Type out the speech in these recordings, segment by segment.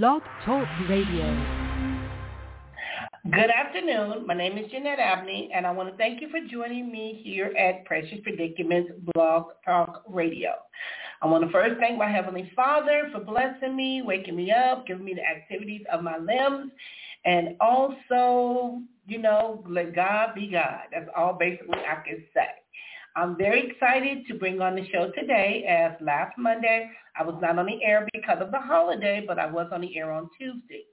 Blog Talk Radio. Good afternoon. My name is Jeanette Abney, and I want to thank you for joining me here at Precious Predicaments Blog Talk Radio. I want to first thank my Heavenly Father for blessing me, waking me up, giving me the activities of my limbs, and also, you know, let God be God. That's all basically I can say. I'm very excited to bring on the show today as last Monday I was not on the air because of the holiday, but I was on the air on Tuesday.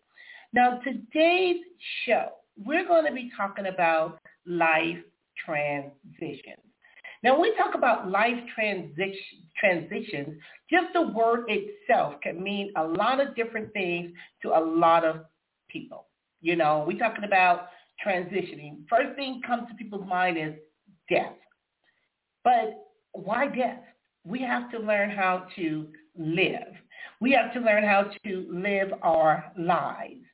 Now, today's show, we're going to be talking about life transitions. Now, when we talk about life transition, transitions, just the word itself can mean a lot of different things to a lot of people. You know, we're talking about transitioning. First thing comes to people's mind is death. But why death? We have to learn how to live. We have to learn how to live our lives.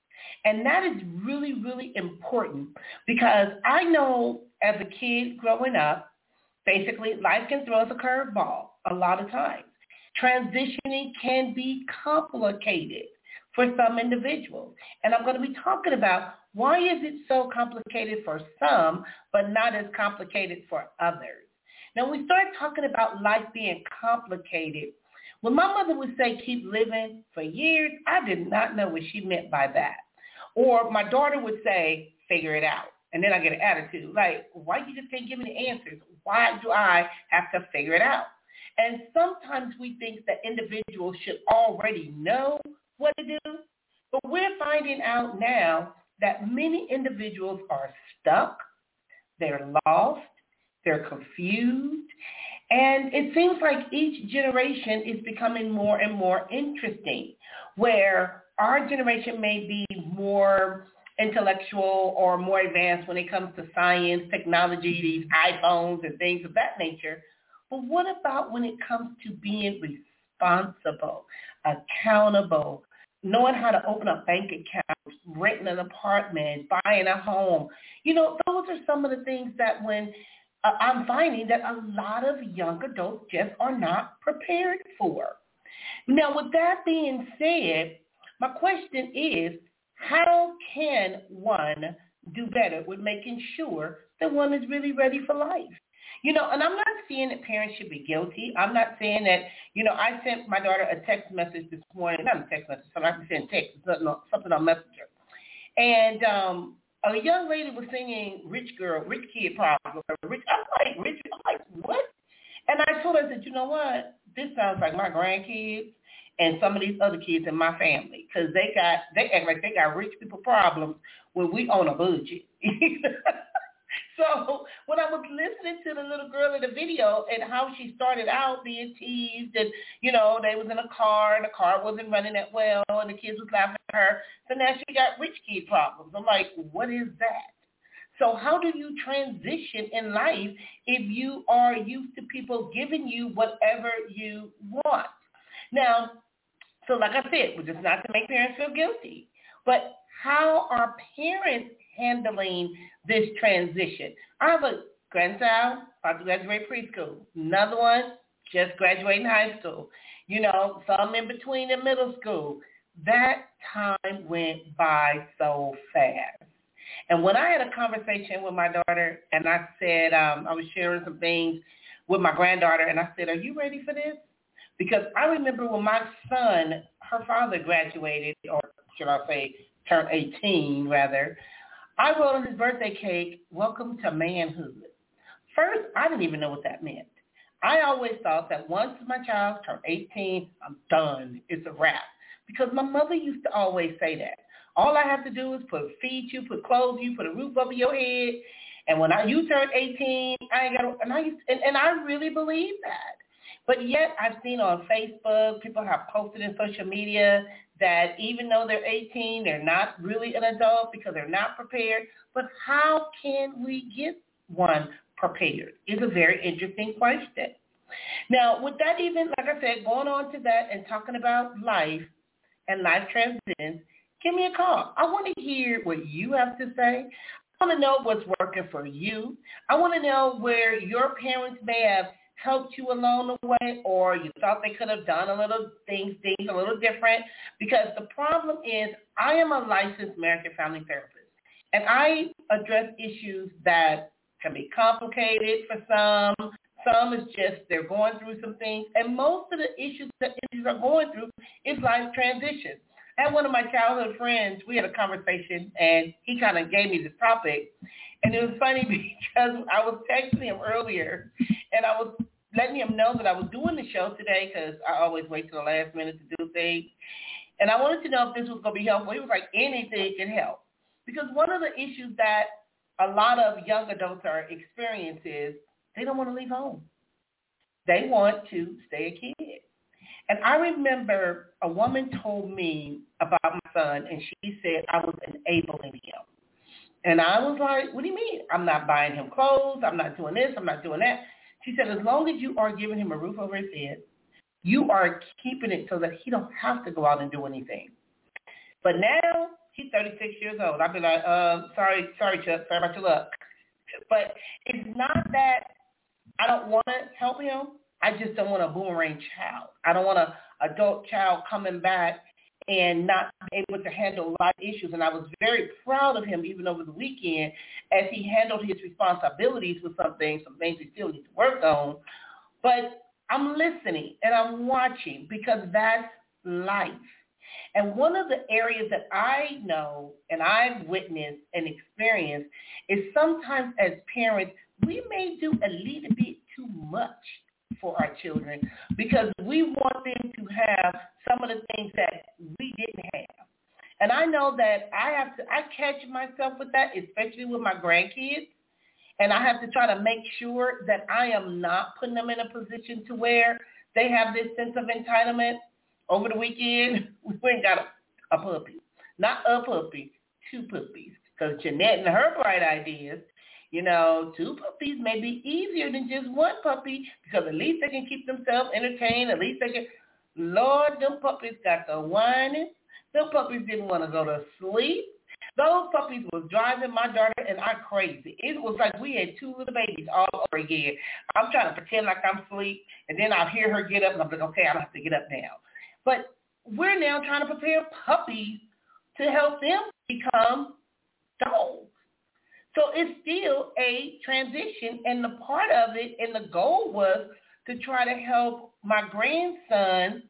And that is really, really important because I know as a kid growing up, basically life can throw us a curveball a lot of times. Transitioning can be complicated for some individuals. And I'm going to be talking about why is it so complicated for some, but not as complicated for others. Now, we start talking about life being complicated. When my mother would say keep living for years, I did not know what she meant by that. Or my daughter would say, figure it out. And then I get an attitude like, why you just can't give me the answers? Why do I have to figure it out? And sometimes we think that individuals should already know what to do, but we're finding out now that many individuals are stuck, they're lost, they're confused, and it seems like each generation is becoming more and more interesting, where our generation may be more intellectual or more advanced when it comes to science, technology, these iPhones and things of that nature. But what about when it comes to being responsible, accountable, knowing how to open a bank account, renting an apartment, buying a home? You know, those are some of the things that when I'm finding that a lot of young adults just are not prepared for. Now, with that being said, my question is, how can one do better with making sure that one is really ready for life? You know, and I'm not saying that parents should be guilty. I'm not saying that, you know, I sent my daughter a text message this morning, not a text message, so I send text, something on, something on Messenger. And um, a young lady was singing Rich Girl, Rich Kid Problem. Rich, I'm like, Rich, I'm like, what? And I told her, I said, you know what? This sounds like my grandkids and some of these other kids in my family because they got they act like they got rich people problems when we own a budget. so when I was listening to the little girl in the video and how she started out being teased and you know they was in a car and the car wasn't running that well and the kids was laughing her, so now she got rich kid problems. I'm like, what is that? So how do you transition in life if you are used to people giving you whatever you want? Now, so like I said, which is not to make parents feel guilty, but how are parents handling this transition? I have a grandchild about to graduate preschool. Another one just graduating high school. You know, some in between in middle school. That time went by so fast. And when I had a conversation with my daughter and I said, um, I was sharing some things with my granddaughter and I said, are you ready for this? Because I remember when my son, her father graduated, or should I say turned 18 rather, I wrote on his birthday cake, welcome to manhood. First, I didn't even know what that meant. I always thought that once my child turned 18, I'm done. It's a wrap. Because my mother used to always say that. All I have to do is put feed you, put clothes you, put a roof over your head. And when I, you turn 18, I ain't got and I, used, and, and I really believe that. But yet I've seen on Facebook, people have posted in social media that even though they're 18, they're not really an adult because they're not prepared. But how can we get one prepared is a very interesting question. Now, with that even, like I said, going on to that and talking about life and life transitions, give me a call. I want to hear what you have to say. I want to know what's working for you. I want to know where your parents may have helped you along the way or you thought they could have done a little things, things a little different? Because the problem is I am a licensed and family therapist and I address issues that can be complicated for some. Some is just they're going through some things. And most of the issues that issues are going through is life transition. I had one of my childhood friends, we had a conversation and he kind of gave me this topic. And it was funny because I was texting him earlier and I was letting him know that I was doing the show today because I always wait till the last minute to do things. And I wanted to know if this was going to be helpful. He was like, anything can help. Because one of the issues that a lot of young adults are experiencing is they don't want to leave home. They want to stay a kid. And I remember a woman told me about my son, and she said I was enabling him. And I was like, what do you mean? I'm not buying him clothes. I'm not doing this. I'm not doing that. She said, as long as you are giving him a roof over his head, you are keeping it so that he don't have to go out and do anything. But now he's 36 years old. I'd be like, uh, sorry, sorry, Chuck, sorry about your luck. But it's not that I don't want to help him. I just don't want a boomerang child. I don't want an adult child coming back and not able to handle life issues. And I was very proud of him even over the weekend as he handled his responsibilities with some things, some things he still needs to work on. But I'm listening and I'm watching because that's life. And one of the areas that I know and I've witnessed and experienced is sometimes as parents, we may do a little bit too much for our children because we want them to have some of the things that we didn't have. And I know that I have to, I catch myself with that, especially with my grandkids. And I have to try to make sure that I am not putting them in a position to where they have this sense of entitlement over the weekend, we went and got a, a puppy. Not a puppy, two puppies. Because Jeanette and her bright ideas, you know, two puppies may be easier than just one puppy because at least they can keep themselves entertained. At least they can. Lord, them puppies got the whining. Them puppies didn't want to go to sleep. Those puppies was driving my daughter and I crazy. It was like we had two little babies all over again. I'm trying to pretend like I'm asleep, and then I'll hear her get up, and I'm like, okay, I don't have to get up now. But we're now trying to prepare puppies to help them become dogs. So it's still a transition, and the part of it and the goal was to try to help my grandson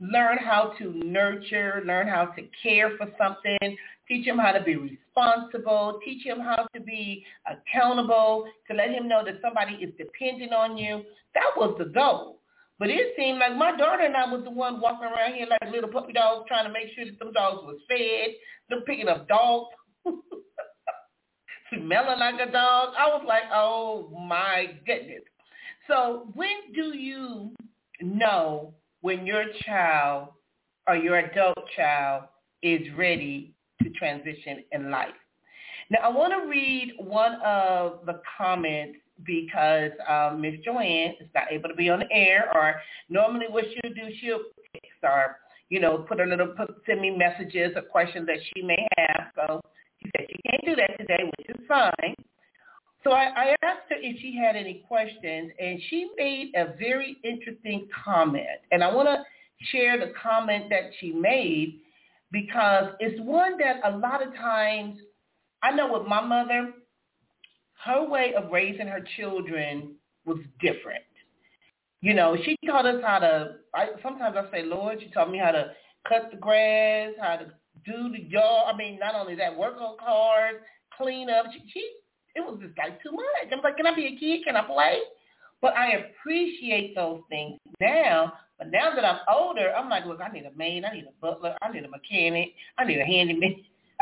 learn how to nurture, learn how to care for something, teach him how to be responsible, teach him how to be accountable, to let him know that somebody is dependent on you. That was the goal. But it seemed like my daughter and I was the one walking around here like little puppy dogs trying to make sure that some dogs was fed. Them picking up dogs. Smelling like a dog. I was like, oh my goodness. So when do you know when your child or your adult child is ready to transition in life? Now I want to read one of the comments because um, Miss Joanne is not able to be on the air, or normally what she'll do, she'll text or you know put a little put, send me messages or questions that she may have. So said she can't do that today, which is fine. So I, I asked her if she had any questions, and she made a very interesting comment, and I want to share the comment that she made because it's one that a lot of times I know with my mother, her way of raising her children was different. You know, she taught us how to. I sometimes I say, Lord, she taught me how to cut the grass, how to do the yard. I mean, not only that, work on cars, clean up. She, she it was just like too much. I'm like, can I be a kid? Can I play? But I appreciate those things now. But now that I'm older, I'm like, look, I need a maid, I need a butler, I need a mechanic, I need a handyman.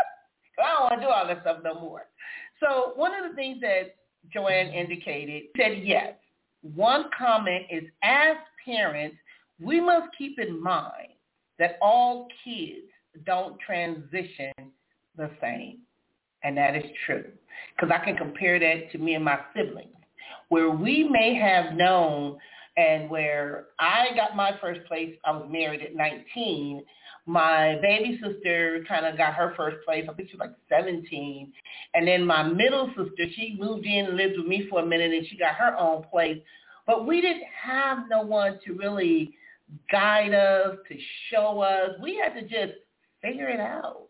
I don't want to do all that stuff no more. So one of the things that Joanne indicated said yes. One comment is as parents, we must keep in mind that all kids don't transition the same. And that is true. Because I can compare that to me and my siblings, where we may have known and where I got my first place, I was married at 19, my baby sister kind of got her first place. I think she was like 17. And then my middle sister, she moved in and lived with me for a minute and she got her own place. But we didn't have no one to really guide us, to show us. We had to just figure it out.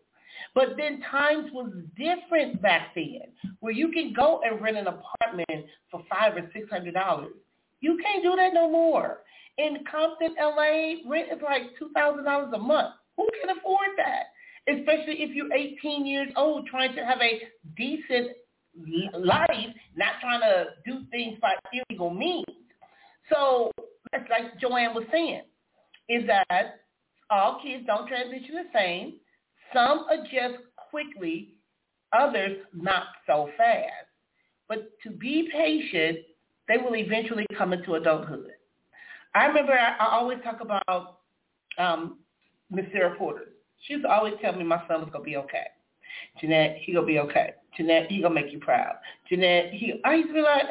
But then times was different back then, where you can go and rent an apartment for five or six hundred dollars. You can't do that no more. In Compton, LA, rent is like two thousand dollars a month. Who can afford that? Especially if you're 18 years old, trying to have a decent life, not trying to do things by illegal means. So, that's like Joanne was saying, is that all kids don't transition the same. Some adjust quickly, others not so fast. But to be patient, they will eventually come into adulthood. I remember I, I always talk about um, Miss Sarah Porter. She used to always tell me my son was gonna be okay. Jeanette, he gonna be okay. Jeanette, he gonna make you proud. Jeanette, he I used to be like,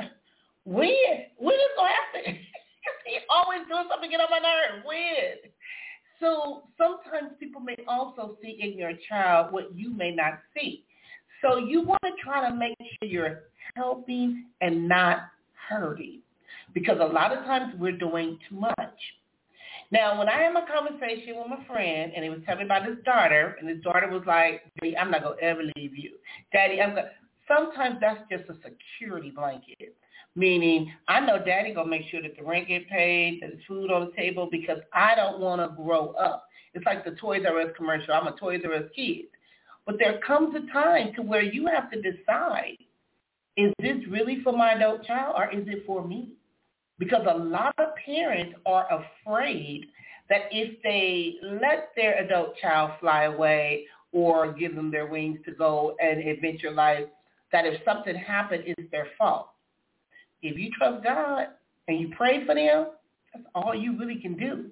when? When is gonna happen? he always doing something to get on my nerves. When? So sometimes people may also see in your child what you may not see. So you want to try to make sure you're helping and not hurting because a lot of times we're doing too much. Now, when I had my conversation with my friend and he was telling me about his daughter, and his daughter was like, I'm not going to ever leave you. Daddy, I'm going to... Sometimes that's just a security blanket meaning I know daddy to make sure that the rent get paid, that there's food on the table because I don't want to grow up. It's like the Toys R Us commercial. I'm a Toys R Us kid. But there comes a time to where you have to decide, is this really for my adult child or is it for me? Because a lot of parents are afraid that if they let their adult child fly away or give them their wings to go and adventure life, that if something happened, it's their fault. If you trust God and you pray for them, that's all you really can do.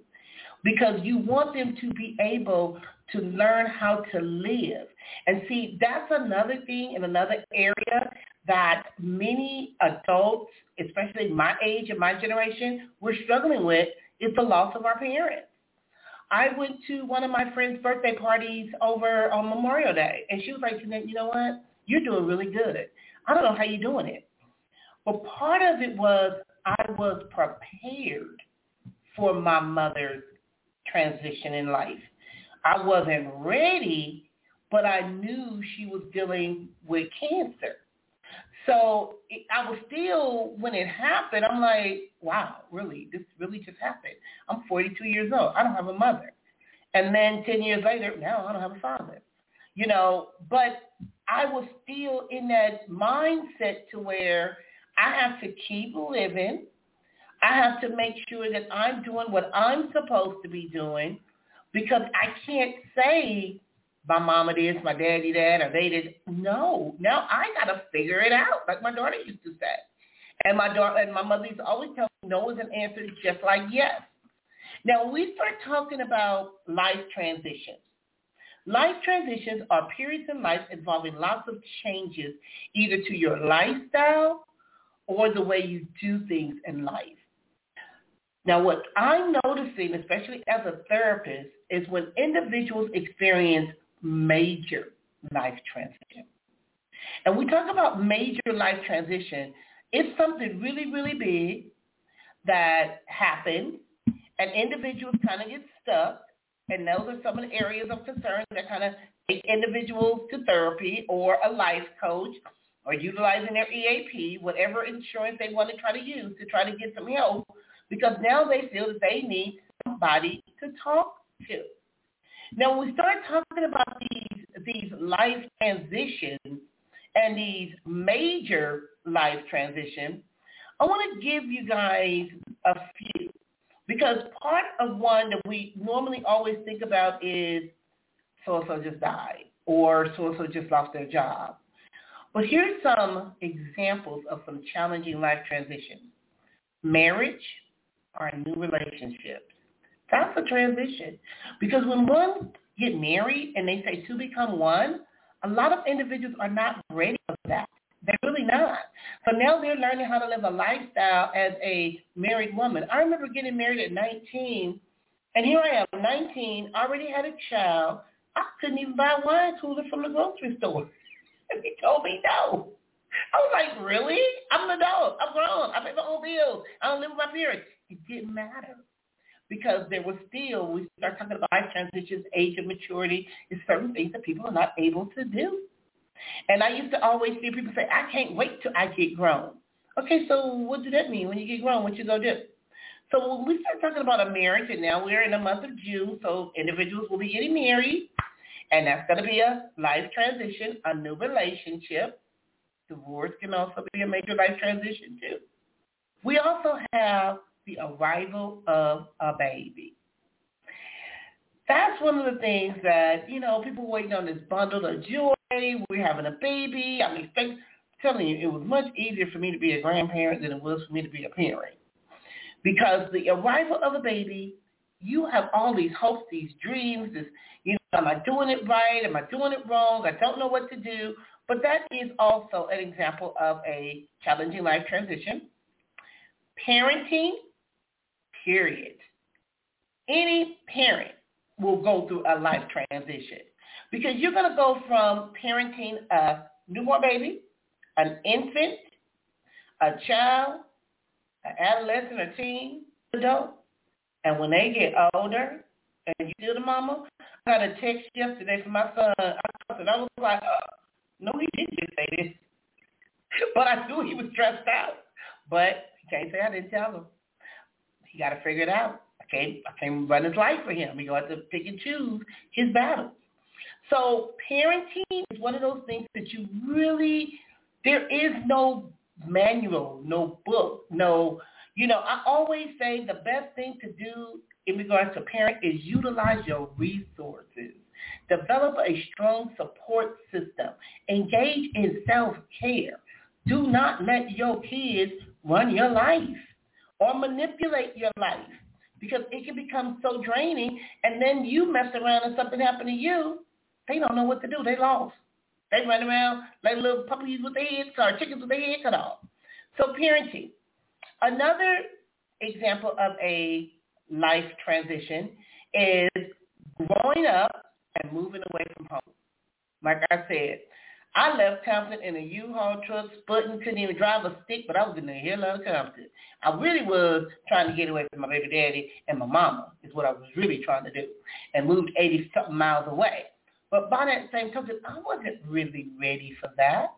Because you want them to be able to learn how to live. And see, that's another thing in another area that many adults, especially my age and my generation, we're struggling with is the loss of our parents. I went to one of my friend's birthday parties over on Memorial Day, and she was like, you know what? You're doing really good. I don't know how you're doing it. But part of it was I was prepared for my mother's transition in life. I wasn't ready, but I knew she was dealing with cancer. So I was still, when it happened, I'm like, wow, really? This really just happened. I'm 42 years old. I don't have a mother. And then 10 years later, now I don't have a father. You know, but I was still in that mindset to where I have to keep living. I have to make sure that I'm doing what I'm supposed to be doing because I can't say my mama this, my daddy that, or they did. No, now I got to figure it out like my daughter used to say. And my daughter and my mother used to always tell me no is an answer just like yes. Now we start talking about life transitions. Life transitions are periods in life involving lots of changes either to your lifestyle or the way you do things in life. Now, what I'm noticing, especially as a therapist, is when individuals experience major life transition. And we talk about major life transition, it's something really, really big that happens, and individuals kind of get stuck, and those are some of the areas of concern that kind of take individuals to therapy or a life coach or utilizing their EAP, whatever insurance they want to try to use to try to get some help because now they feel that they need somebody to talk to. Now, when we start talking about these, these life transitions and these major life transitions, I want to give you guys a few because part of one that we normally always think about is so-and-so just died or so-and-so just lost their job but here's some examples of some challenging life transitions. Marriage or new relationships. That's a transition. Because when one get married and they say to become one, a lot of individuals are not ready for that. They're really not. So now they're learning how to live a lifestyle as a married woman. I remember getting married at 19, and here I am, 19, already had a child. I couldn't even buy wine cooler from the grocery store. He told me no. I was like, really? I'm an adult. I'm grown. I pay my own bills. I don't live with my parents. It didn't matter because there was still, we start talking about life transitions, age of maturity, is certain things that people are not able to do. And I used to always hear people say, I can't wait till I get grown. Okay, so what does that mean? When you get grown, what you to do? So when we start talking about a marriage, and now we're in the month of June, so individuals will be getting married, and that's going to be a life transition, a new relationship. Divorce can also be a major life transition too. We also have the arrival of a baby. That's one of the things that, you know, people waiting on this bundle of joy. We're having a baby. I mean, I'm telling you, it was much easier for me to be a grandparent than it was for me to be a parent. Because the arrival of a baby, you have all these hopes, these dreams, this, you know, am I doing it right? Am I doing it wrong? I don't know what to do. But that is also an example of a challenging life transition. Parenting period. Any parent will go through a life transition because you're going to go from parenting a newborn baby, an infant, a child, an adolescent, a teen, adult, and when they get older and you still the mama, I got a text yesterday from my son. I was like, oh, no, he didn't just say this. But I knew he was stressed out. But he can't say I didn't tell him. He got to figure it out. I can't, I can't run his life for him. He got to pick and choose his battles. So parenting is one of those things that you really, there is no manual, no book, no, you know, I always say the best thing to do in regards to parent is utilize your resources. Develop a strong support system. Engage in self-care. Do not let your kids run your life or manipulate your life because it can become so draining and then you mess around and something happened to you, they don't know what to do. They lost. They run around like little puppies with their heads or chickens with their head cut off. So parenting. Another example of a life transition is growing up and moving away from home. Like I said, I left Compton in a U-Haul truck, sputting, couldn't even drive a stick, but I was in the hell out of Compton. I really was trying to get away from my baby daddy and my mama is what I was really trying to do, and moved 80-something miles away. But by that same token, I wasn't really ready for that.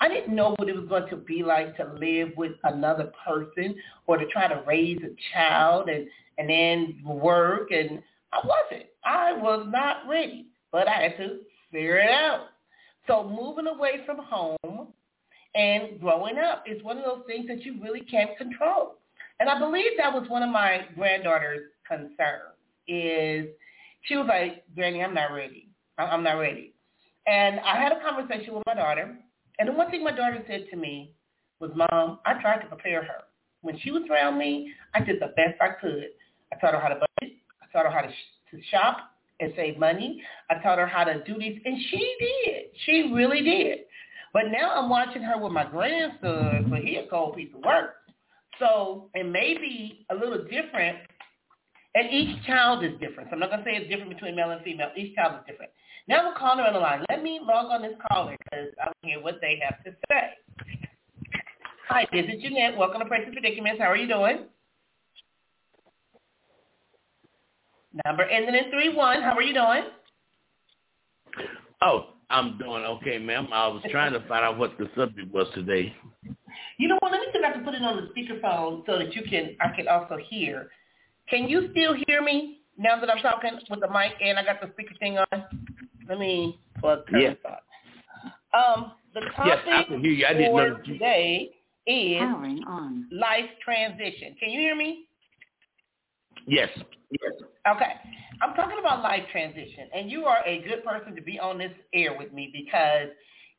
I didn't know what it was going to be like to live with another person or to try to raise a child and, and then work. And I wasn't. I was not ready, but I had to figure it out. So moving away from home and growing up is one of those things that you really can't control. And I believe that was one of my granddaughter's concerns is she was like, Granny, I'm not ready. I'm not ready. And I had a conversation with my daughter. And the one thing my daughter said to me was, Mom, I tried to prepare her. When she was around me, I did the best I could. I taught her how to budget. I taught her how to, sh- to shop and save money. I taught her how to do these, and she did. She really did. But now I'm watching her with my grandson, but he a cold piece of work. So it may be a little different, and each child is different. So I'm not going to say it's different between male and female. Each child is different. Now I'm calling on the line. Let me log on this caller because I want to hear what they have to say. Hi, this is Jeanette. Welcome to Precious Predicaments. How are you doing? Number ending in three one. How are you doing? Oh, I'm doing okay, ma'am. I was trying to find out what the subject was today. You know what? Let me see if I can put it on the speakerphone so that you can I can also hear. Can you still hear me now that I'm talking with the mic and I got the speaker thing on? Let me plug yes. Um, the topic yes, I can hear you. I didn't for know you... today is on. life transition. Can you hear me? Yes. Yes. Okay. I'm talking about life transition, and you are a good person to be on this air with me because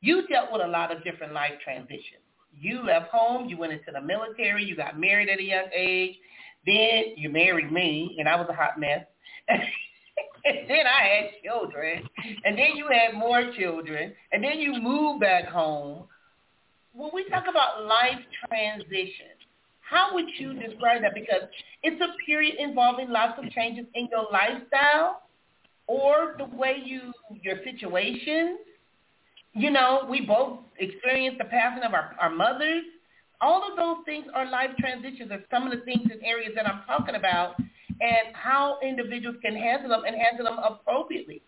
you dealt with a lot of different life transitions. You left home, you went into the military, you got married at a young age, then you married me, and I was a hot mess. and then I had children, and then you had more children, and then you moved back home. When we talk about life transition, how would you describe that? Because it's a period involving lots of changes in your lifestyle or the way you, your situations. You know, we both experienced the passing of our, our mothers. All of those things are life transitions are some of the things and areas that I'm talking about and how individuals can handle them and handle them appropriately.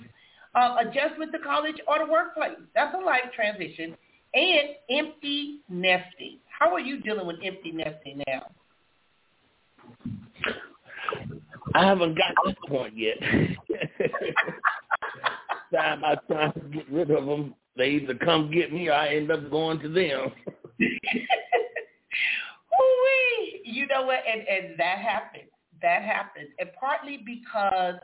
Uh, adjustment to college or the workplace. That's a life transition. And empty nesting. How are you dealing with empty nesting now? I haven't got to that point yet. time I try to get rid of them, they either come get me or I end up going to them. You know what? And, and that happens. That happens. And partly because,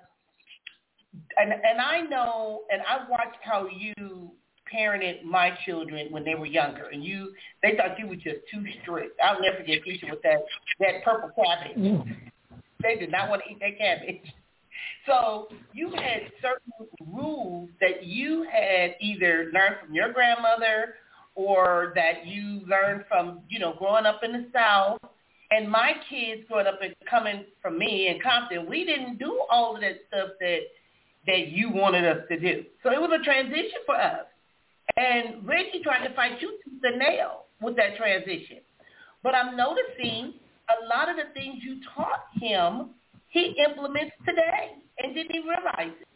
and, and I know, and I watched how you parented my children when they were younger, and you, they thought you were just too strict. I'll never forget teaching with that, that purple cabbage. Mm. They did not want to eat that cabbage. So you had certain rules that you had either learned from your grandmother or that you learned from, you know, growing up in the South. And my kids growing up and coming from me in Compton, we didn't do all of that stuff that that you wanted us to do. So it was a transition for us. And Reggie tried to fight you tooth and nail with that transition. But I'm noticing a lot of the things you taught him, he implements today and didn't even realize it.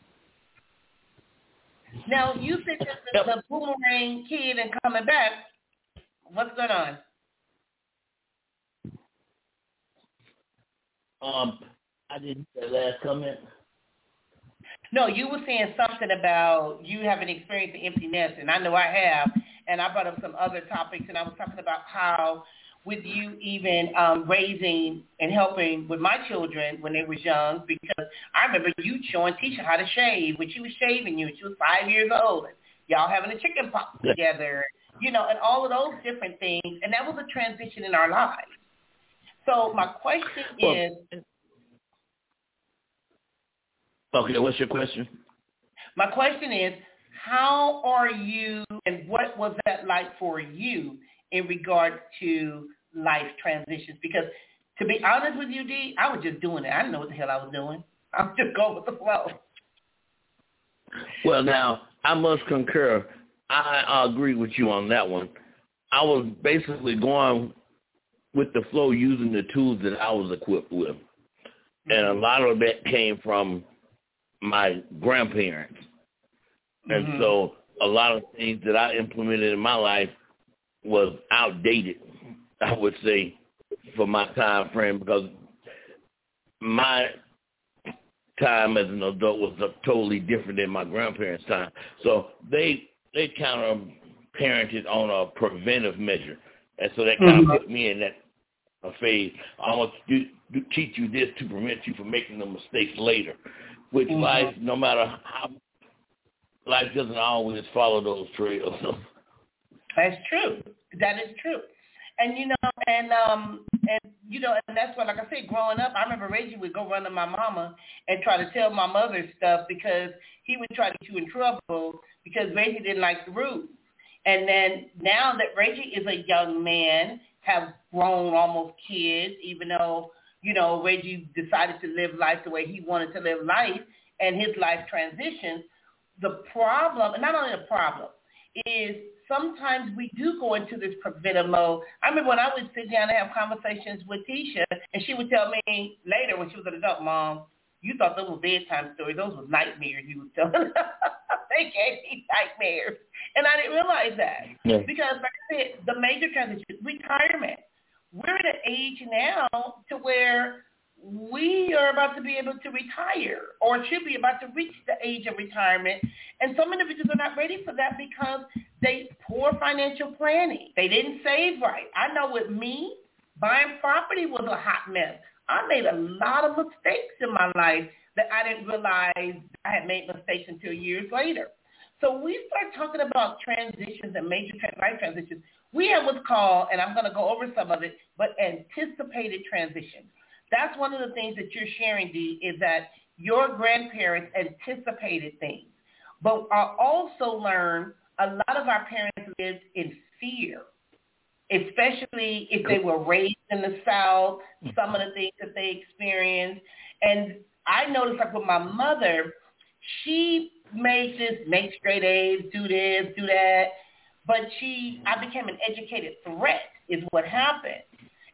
Now, you said the, the boomerang kid and coming back. What's going on? Um, I didn't say that last comment. No, you were saying something about you having experienced empty nest, and I know I have. And I brought up some other topics, and I was talking about how with you even um, raising and helping with my children when they was young because I remember you showing Tisha how to shave when she was shaving you. And she was five years old. And y'all having a chicken pox together, you know, and all of those different things. And that was a transition in our lives. So my question well, is. Okay, what's your question? My question is, how are you and what was that like for you in regard to life transitions? Because to be honest with you, D, I was just doing it. I didn't know what the hell I was doing. I'm just going with the flow. Well, now I must concur. I, I agree with you on that one. I was basically going with the flow using the tools that I was equipped with. And a lot of that came from my grandparents. And mm-hmm. so a lot of things that I implemented in my life was outdated, I would say, for my time frame because my time as an adult was totally different than my grandparents' time. So they they kind of parented on a preventive measure, and so that kind mm-hmm. of put me in that phase. I want to do, teach you this to prevent you from making the mistakes later. Which mm-hmm. life, no matter how life doesn't always follow those trails. That's true. That is true. And you know, and um, and you know, and that's why, like I said, growing up, I remember Reggie would go run to my mama and try to tell my mother stuff because he would try to get you in trouble because Reggie didn't like the rules. And then now that Reggie is a young man, have grown almost kids, even though you know Reggie decided to live life the way he wanted to live life, and his life transitions. The problem, and not only the problem, is sometimes we do go into this preventive mode. I remember when I would sit down and have conversations with Tisha, and she would tell me later when she was an adult, Mom, you thought those were bedtime stories. Those were nightmares you were telling. they gave me nightmares. And I didn't realize that. Yeah. Because like I said, the major transition, retirement. We're at an age now to where we are about to be able to retire or should be about to reach the age of retirement. And some individuals are not ready for that because they poor financial planning. They didn't save right. I know with me, buying property was a hot mess. I made a lot of mistakes in my life that I didn't realize I had made mistakes until years later. So we start talking about transitions and major life transitions. We have what's called, and I'm going to go over some of it, but anticipated transitions. That's one of the things that you're sharing, Dee, is that your grandparents anticipated things. But I also learned a lot of our parents lived in fear, especially if they were raised in the South, mm-hmm. some of the things that they experienced. And I noticed like with my mother, she made this, make straight A's, do this, do that. But she, I became an educated threat is what happened.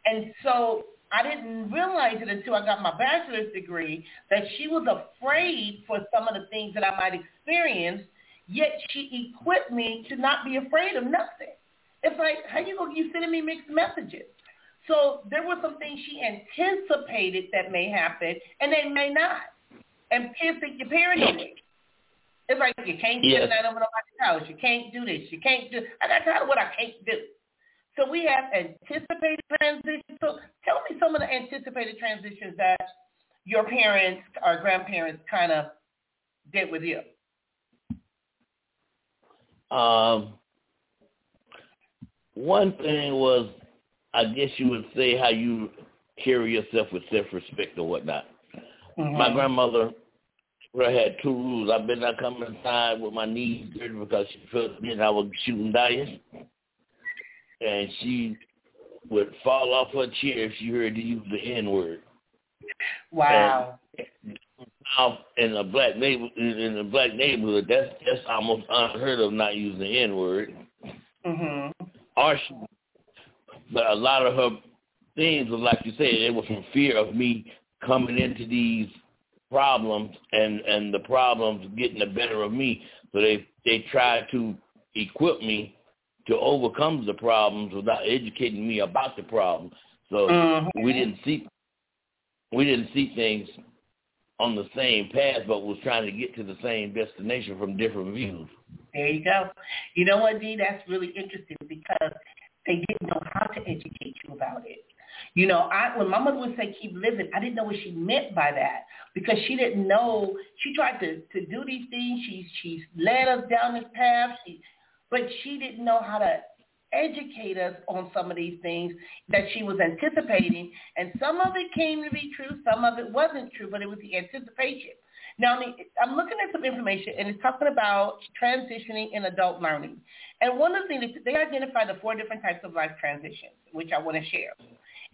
And so I didn't realize it until I got my bachelor's degree that she was afraid for some of the things that I might experience, yet she equipped me to not be afraid of nothing. It's like, how you go, you sending me mixed messages? So there were some things she anticipated that may happen, and they may not. And kids think you're parenting. It's like you can't yes. get that over nobody's house. You can't do this. You can't do. I got tired of what I can't do. So we have anticipated transitions. So tell me some of the anticipated transitions that your parents or grandparents kind of did with you. Um, one thing was, I guess you would say how you carry yourself with self-respect or whatnot. Mm-hmm. My grandmother had two rules. I better not come inside with my knees dirty because she felt me I was shooting dice and she would fall off her chair if she heard to use the N word. Wow. And in a black neighbor in a black neighborhood, that's that's almost unheard of not using the N word. Mhm. Or but a lot of her things was like you said, it was from fear of me coming into these problems and and the problems getting the better of me. So they they tried to equip me to overcome the problems without educating me about the problem. So mm-hmm. we didn't see we didn't see things on the same path, but was trying to get to the same destination from different views. There you go. You know what, Dee? That's really interesting because they didn't know how to educate you about it. You know, I when my mother would say keep living, I didn't know what she meant by that because she didn't know. She tried to to do these things. She she led us down this path. She but she didn't know how to educate us on some of these things that she was anticipating. And some of it came to be true, some of it wasn't true, but it was the anticipation. Now, I'm looking at some information, and it's talking about transitioning in adult learning. And one of the things, they identify the four different types of life transitions, which I want to share.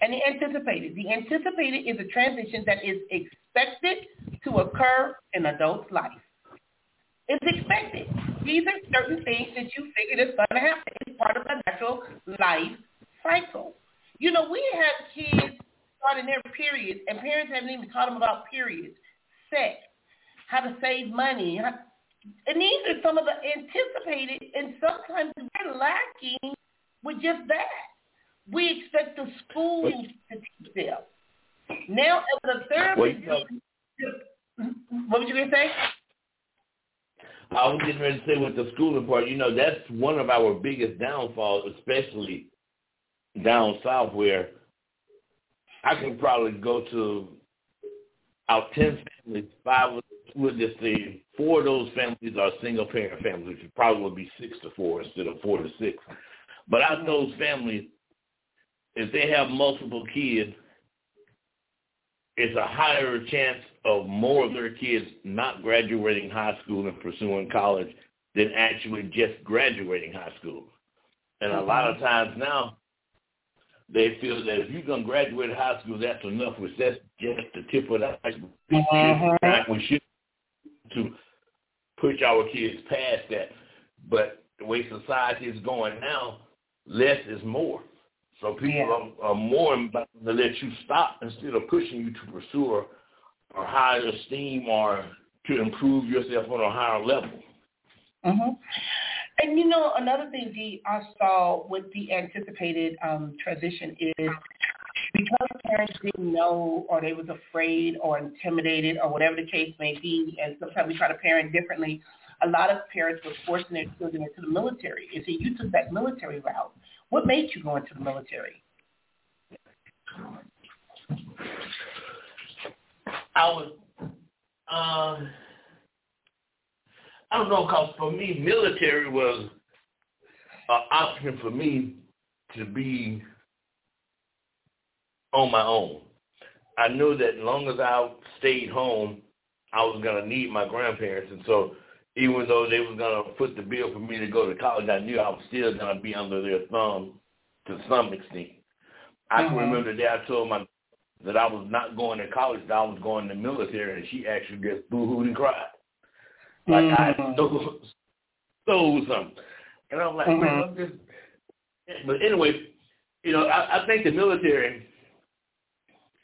And the anticipated. The anticipated is a transition that is expected to occur in adult life. It's expected. These are certain things that you figure is going to happen. Part of the natural life cycle. You know, we have kids starting their periods, and parents haven't even taught them about periods, sex, how to save money. And these are some of the anticipated, and sometimes we're lacking with just that. We expect the schools to teach them. Now, as a therapist, what was you going to say? I was getting ready to say with the schooling part, you know, that's one of our biggest downfalls, especially down south where I can probably go to out ten families, five would just say four of those families are single parent families. It probably would be six to four instead of four to six. But out of those families, if they have multiple kids, it's a higher chance of more of their kids not graduating high school and pursuing college than actually just graduating high school. And a lot of mm-hmm. times now, they feel that if you're going to graduate high school, that's enough, which that's just the tip of the iceberg. Mm-hmm. We should to push our kids past that. But the way society is going now, less is more. So people yeah. are, are more about to let you stop instead of pushing you to pursue a, a higher esteem or to improve yourself on a higher level. Mm-hmm. And you know, another thing Dee, I saw with the anticipated um, transition is because parents didn't know or they was afraid or intimidated or whatever the case may be, and sometimes we try to parent differently, a lot of parents were forcing their children into the military. And so you took that military route. What made you go into the military? I was, um, I don't know, because for me, military was an option for me to be on my own. I knew that as long as I stayed home, I was going to need my grandparents. And so even though they was going to put the bill for me to go to college, I knew I was still to be under their thumb to some extent. I mm-hmm. can remember the day I told my that I was not going to college, that I was going to the military, and she actually just boo-hooed and cried. like mm-hmm. I stole, stole something. And I'm like, mm-hmm. man, I'm just. But anyway, you know, I, I think the military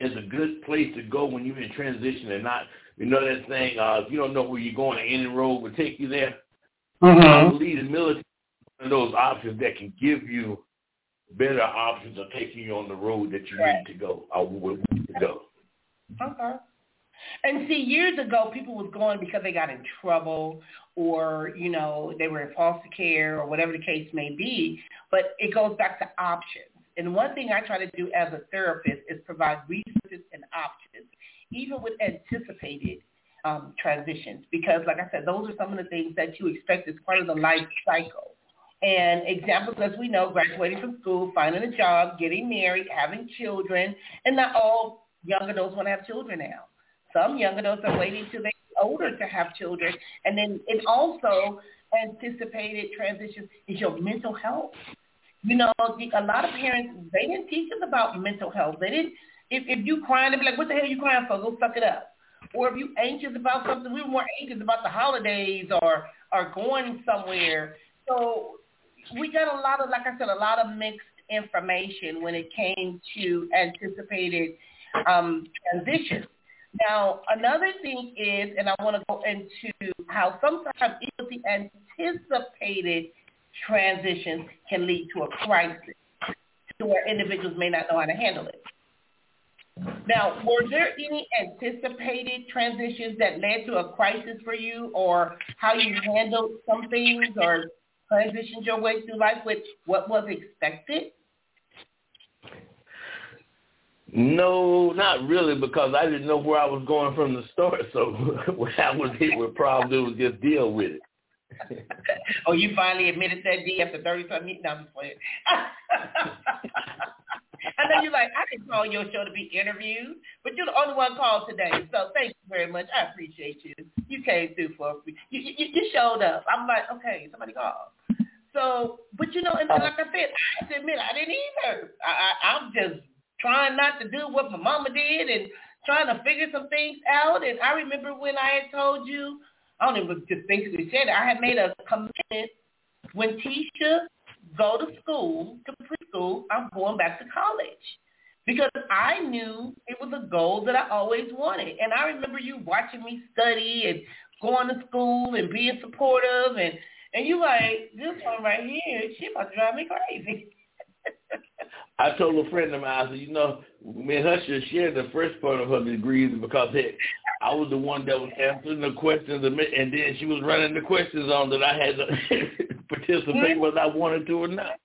is a good place to go when you're in transition and not, you know, that thing. Uh, if you don't know where you're going, any road will take you there. Mm-hmm. I believe the military is one of those options that can give you better options of taking you on the road that you right. need to go or where to go. Okay. And see, years ago, people was going because they got in trouble or, you know, they were in foster care or whatever the case may be. But it goes back to options. And one thing I try to do as a therapist is provide resources and options, even with anticipated um, transitions. Because, like I said, those are some of the things that you expect as part of the life cycle. And examples, as we know, graduating from school, finding a job, getting married, having children, and not all young adults want to have children now. Some young adults are waiting till they're older to have children. And then it also anticipated transitions is your mental health. You know, a lot of parents, they didn't teach us about mental health. They didn't, if, if you crying, they'd be like, what the hell are you crying for? Go suck it up. Or if you anxious about something, we were more anxious about the holidays or, or going somewhere. So we got a lot of, like I said, a lot of mixed information when it came to anticipated um, transitions. Now, another thing is, and I want to go into how sometimes even the anticipated transitions can lead to a crisis to where individuals may not know how to handle it. Now, were there any anticipated transitions that led to a crisis for you or how you handled some things or transitioned your way through life with what was expected? No, not really, because I didn't know where I was going from the start. So when I was hit with problems, it was just deal with it. Oh, you finally admitted that D after thirty something. No, I'm just playing. I know you're like, I didn't call your show to be interviewed, but you're the only one called today. So thank you very much. I appreciate you. You came through for me. You, you, you showed up. I'm like, okay, somebody called. So, but you know, and like I said, I have to admit, I didn't either. I, I, I'm just trying not to do what my mama did and trying to figure some things out. And I remember when I had told you, I don't even just basically said it, I had made a commitment when Tisha go to school, to preschool, I'm going back to college. Because I knew it was a goal that I always wanted. And I remember you watching me study and going to school and being supportive and and you like, this one right here, she about to drive me crazy. I told a friend of mine, I said, you know, me and her should share the first part of her degrees because hey, I was the one that was answering the questions, and then she was running the questions on that I had to participate whether I wanted to or not.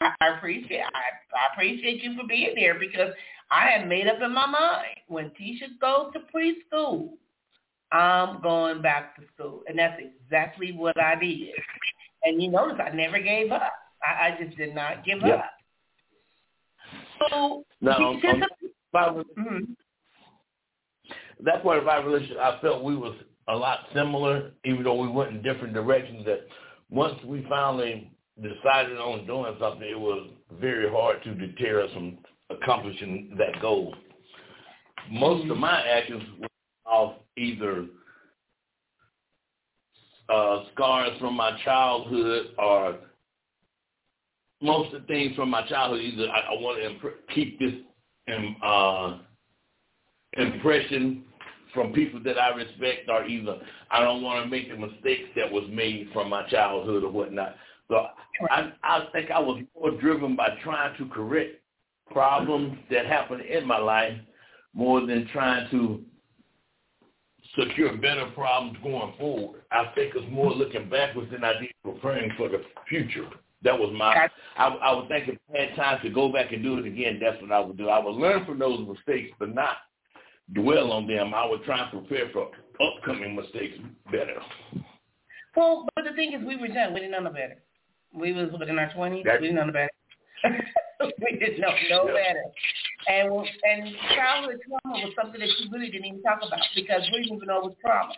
I appreciate I, I appreciate you for being there because I had made up in my mind when Tisha goes to preschool, I'm going back to school, and that's exactly what I did. And you notice I never gave up. I, I just did not give yep. up. So now, um, mm-hmm. that part of our relationship, I felt we was a lot similar, even though we went in different directions. That once we finally decided on doing something, it was very hard to deter us from accomplishing that goal. Most mm-hmm. of my actions were off either uh, scars from my childhood or most of the things from my childhood, either I, I want to imp- keep this um, uh, impression from people that I respect, or either I don't want to make the mistakes that was made from my childhood or whatnot. So I, I think I was more driven by trying to correct problems that happened in my life more than trying to secure better problems going forward. I think it's more looking backwards than I did preparing for the future. That was my. I, I would think if I had time to go back and do it again, that's what I would do. I would learn from those mistakes, but not dwell on them. I would try and prepare for upcoming mistakes better. Well, but the thing is, we were young. We didn't know better. We was in our twenties. We didn't know better. we didn't know no better. And and childhood trauma was something that you really didn't even talk about because we didn't even know it trauma.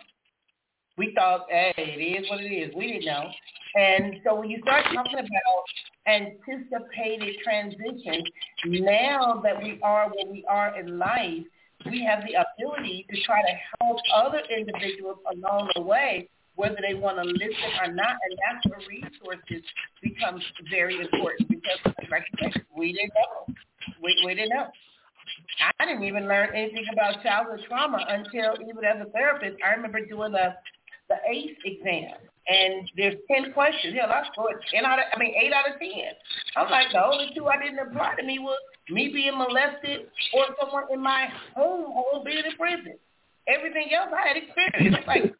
We thought, hey, it is what it is. We didn't know. And so when you start talking about anticipated transitions, now that we are where we are in life, we have the ability to try to help other individuals along the way, whether they want to listen or not. And that's where resources becomes very important because, we didn't know. We, we didn't know. I didn't even learn anything about childhood trauma until even as a therapist. I remember doing the the ACE exam, and there's ten questions. Hell, I scored ten out of, I mean, eight out of ten. I'm like, the only two I didn't apply to me was me being molested or someone in my home home being in prison. Everything else I had experience. I'm like,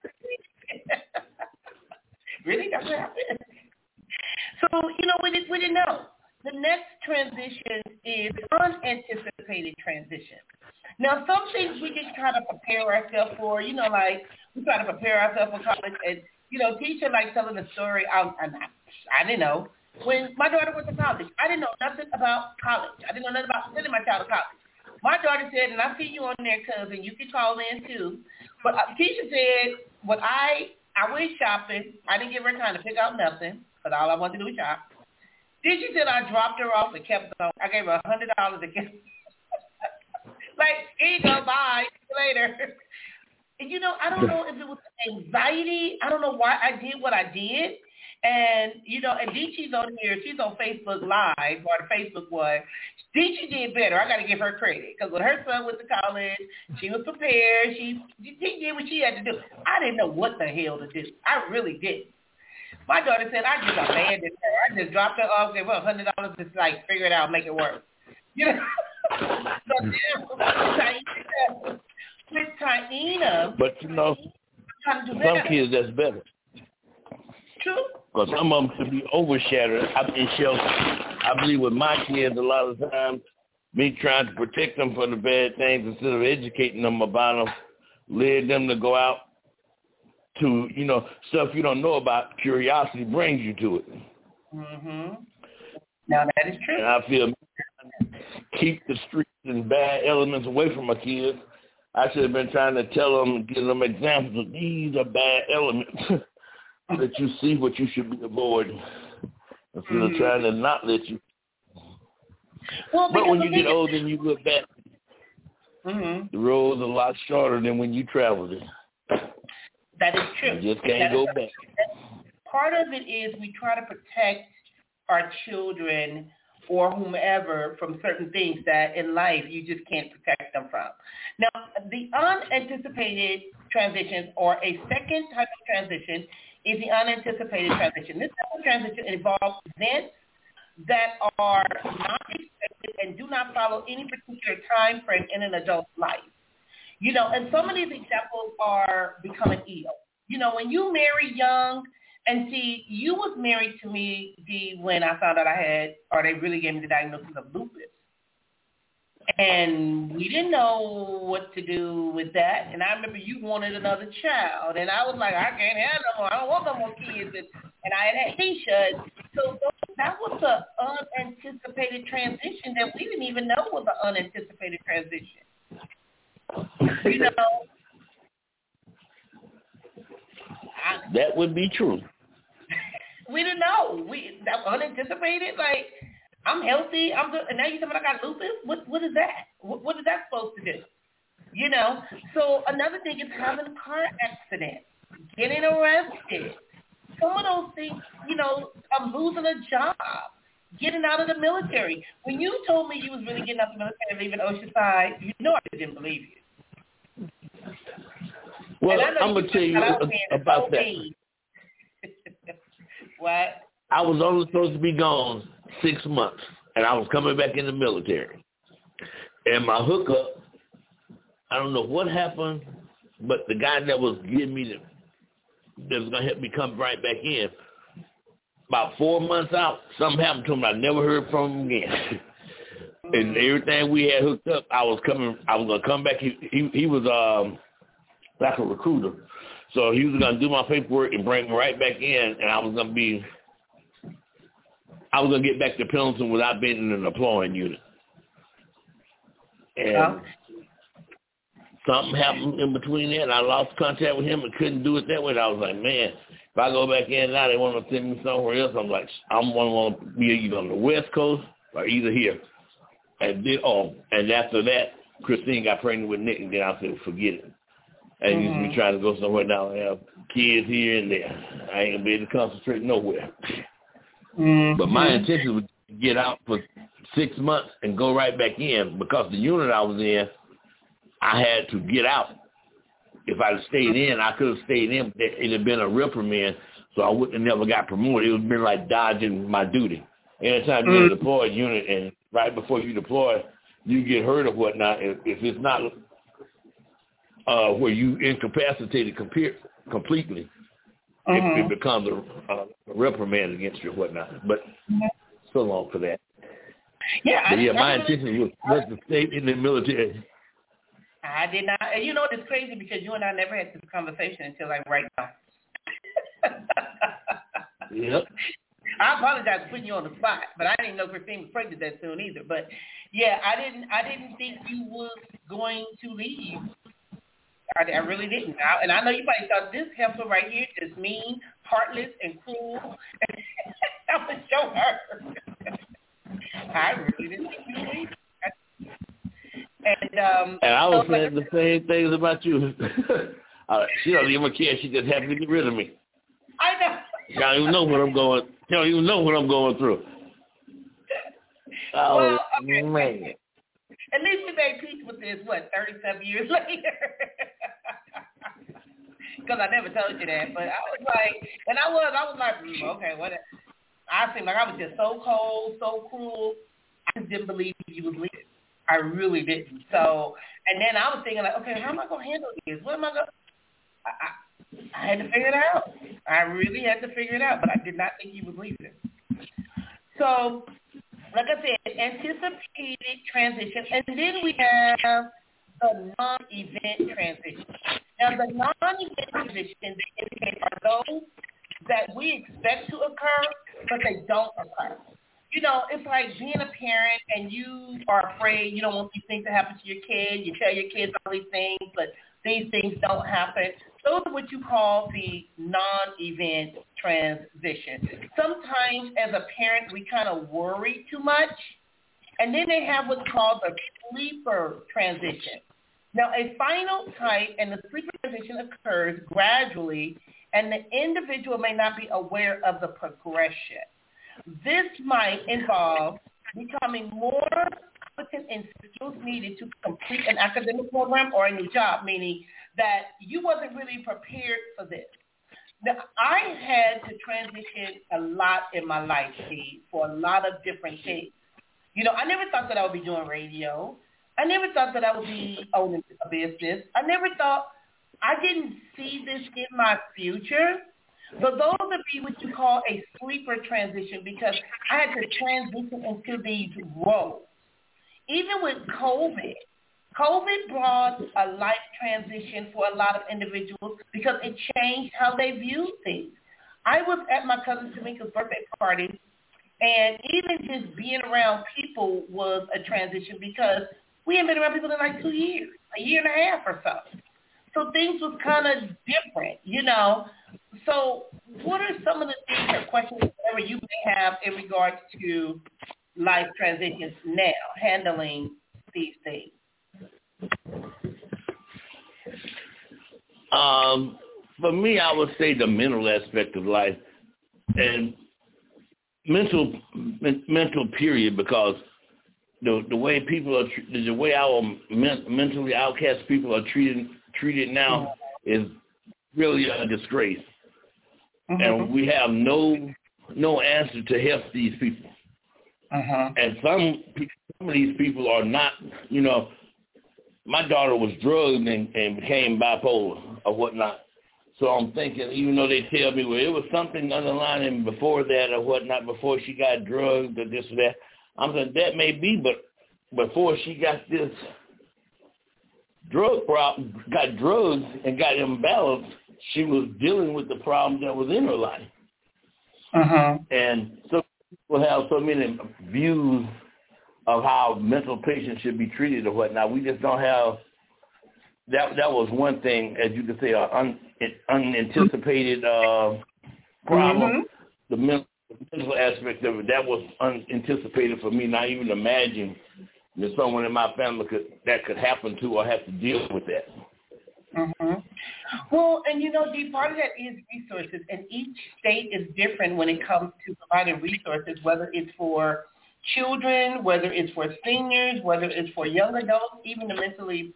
really? That's what happened. So you know, we didn't we didn't know. The next transition is unanticipated transition. Now, some things we just try to prepare ourselves for. You know, like we try to prepare ourselves for college, and you know, teacher like telling the story. I, I, I didn't know when my daughter went to college. I didn't know nothing about college. I didn't know nothing about sending my child to college. My daughter said, and I see you on there, cousin. You can call in too. But uh, Keisha said, "What I I went shopping. I didn't give her time to pick out nothing, because all I wanted to do was shop. Then she said I dropped her off and kept going. I gave her a hundred dollars kept like, here you go, bye. You later. And you know, I don't know if it was anxiety. I don't know why I did what I did. And you know, and Dichi's on here. She's on Facebook Live or the Facebook one. Dichi did better. I got to give her credit because when her son went to college, she was prepared. She she did what she had to do. I didn't know what the hell to do. I really didn't. My daughter said I just abandoned her. I just dropped her off, gave her a hundred dollars to like figure it out, make it work. You know. so then, with Taina, but you know, some kids that's better. True. Because some of them could be overshadowed. I've been sheltered. I believe with my kids, a lot of times, me trying to protect them from the bad things instead of educating them about them, led them to go out to, you know, stuff you don't know about. Curiosity brings you to it. Mhm. Now that is true. And I feel keep the streets and bad elements away from my kids. I should have been trying to tell them, give them examples of these are bad elements that you see what you should be avoiding instead mm-hmm. of trying to not let you. Well, but when you get older and you look back, mm-hmm. the road's a lot shorter than when you traveled it. That is true. You just can't go back. Part of it is we try to protect our children or whomever from certain things that in life you just can't protect them from. Now, the unanticipated transitions or a second type of transition is the unanticipated transition. This type of transition involves events that are not expected and do not follow any particular time frame in an adult's life. You know, and some of these examples are becoming ill. You know, when you marry young, and see, you was married to me, D, when I found out I had, or they really gave me the diagnosis of lupus. And we didn't know what to do with that. And I remember you wanted another child. And I was like, I can't have no more. I don't want no more kids. And, and I had Keisha. So that was an unanticipated transition that we didn't even know was an unanticipated transition. You know, that would be true. we didn't know. We that unanticipated. Like I'm healthy. I'm good. And now you tell me I got lupus. What what is that? What, what is that supposed to do? You know. So another thing is having a car accident, getting arrested. Some of those things, you know, I'm losing a job, getting out of the military. When you told me you was really getting out of the military, and leaving Oceanside, you know I didn't believe you. Well, I'm gonna tell you about that. what? I was only supposed to be gone six months, and I was coming back in the military. And my hookup, I don't know what happened, but the guy that was giving me the, that was gonna help me come right back in, about four months out, something happened to him. I never heard from him again. and everything we had hooked up, I was coming. I was gonna come back. He he, he was um like a recruiter. So he was gonna do my paperwork and bring me right back in, and I was gonna be, I was gonna get back to Pendleton without being in an employing unit. And something happened in between there, and I lost contact with him and couldn't do it that way. And I was like, man, if I go back in now, they want to send me somewhere else. I'm like, I'm gonna want to be either on the West Coast or either here. And then, oh, and after that, Christine got pregnant with Nick, and then I said, forget it. And mm-hmm. used to be trying to go somewhere now and have kids here and there. I ain't gonna be able to concentrate nowhere. Mm-hmm. But my intention was to get out for six months and go right back in because the unit I was in, I had to get out. If I'd stayed in, I could have stayed in. It'd have been a reprimand, so I wouldn't have never got promoted. It would have been like dodging my duty. Anytime you're in a deployed unit and right before you deploy, you get hurt or whatnot, if, if it's not uh, where you incapacitated completely, uh-huh. it, it, becomes a, a reprimand against you or whatnot. But mm-hmm. so long for that. Yeah, but yeah, my intention was, was to stay in the military. I did not. And you know it's crazy because you and I never had this conversation until like right now. yep. I apologize for putting you on the spot, but I didn't know Christine was pregnant that soon either. But yeah, I didn't. I didn't think you was going to leave. I, I really didn't. I, and I know you probably thought this heifer right here is mean, heartless, and cruel. I'm gonna show her. I really didn't think you would leave. And um, and I was so saying like, the same things about you. uh, she don't even care. She just happy to get rid of me. I know. You don't even know what I'm going. You don't even know what I'm going through. Oh well, okay. man. At least we made peace with this. What, thirty-seven years later? Because I never told you that, but I was like, and I was, I was like, mm, okay, what? I seemed like I was just so cold, so cruel. I just didn't believe you was leaving. I really didn't. So, and then I was thinking like, okay, how am I gonna handle this? What am I gonna? I, I, I had to figure it out. I really had to figure it out, but I did not think he was leaving. So, like I said, anticipated transition, and then we have the non-event transition. Now, the non-event transition they indicate are those that we expect to occur, but they don't occur. You know, it's like being a parent and you are afraid you don't want these things to happen to your kid. You tell your kids all these things, but these things don't happen. Those are what you call the non-event transition. Sometimes as a parent, we kind of worry too much. And then they have what's called the sleeper transition. Now, a final type and the sleeper transition occurs gradually, and the individual may not be aware of the progression. This might involve becoming more competent in skills needed to complete an academic program or a new job, meaning that you wasn't really prepared for this. I had to transition a lot in my life, Steve, for a lot of different things. You know, I never thought that I would be doing radio. I never thought that I would be owning a business. I never thought, I didn't see this in my future. But those would be what you call a sleeper transition because I had to transition into these roles even with COVID, COVID brought a life transition for a lot of individuals because it changed how they view things. I was at my cousin Tamika's birthday party, and even just being around people was a transition because we hadn't been around people in like two years, a year and a half or so. So things was kind of different, you know. So what are some of the things or questions whatever you may have in regards to life transitions now, handling these things? Um, for me, I would say the mental aspect of life and mental mental period because the the way people are the way our men, mentally outcast people are treated treated now is really a disgrace, mm-hmm. and we have no no answer to help these people. Uh-huh. And some some of these people are not, you know. My daughter was drugged and, and became bipolar or whatnot. So I'm thinking, even though they tell me, well, it was something underlying before that or whatnot, before she got drugged or this or that. I'm saying that may be, but before she got this drug problem, got drugs and got imbalanced, she was dealing with the problem that was in her life. Uh-huh. And so people have so many views of how mental patients should be treated or whatnot. We just don't have that. That was one thing, as you could say, an un, unanticipated uh, problem. Mm-hmm. The mental, mental aspect of it that was unanticipated for me. Not even imagine there's someone in my family could, that could happen to or have to deal with that. Mm-hmm. Well, and you know, Dee, part of that is resources, and each state is different when it comes to providing resources, whether it's for children, whether it's for seniors, whether it's for young adults, even the mentally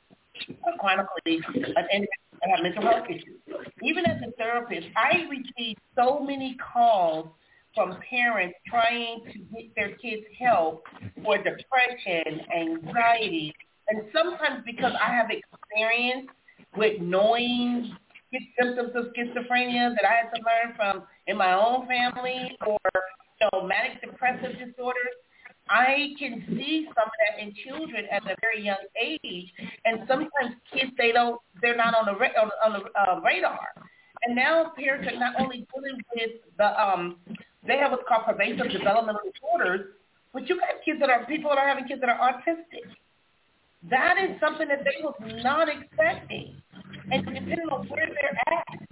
uh, chronically and have mental health issues. Even as a therapist, I receive so many calls from parents trying to get their kids help for depression, anxiety, and sometimes because I have experience with knowing symptoms of schizophrenia that I had to learn from in my own family or you know, manic depressive disorders, I can see some of that in children at a very young age, and sometimes kids they don't they're not on the ra- on, on the uh, radar. And now parents are not only dealing with the um they have what's called pervasive developmental disorders, but you got kids that are people that are having kids that are autistic. That is something that they was not expecting, and depending on where they're at,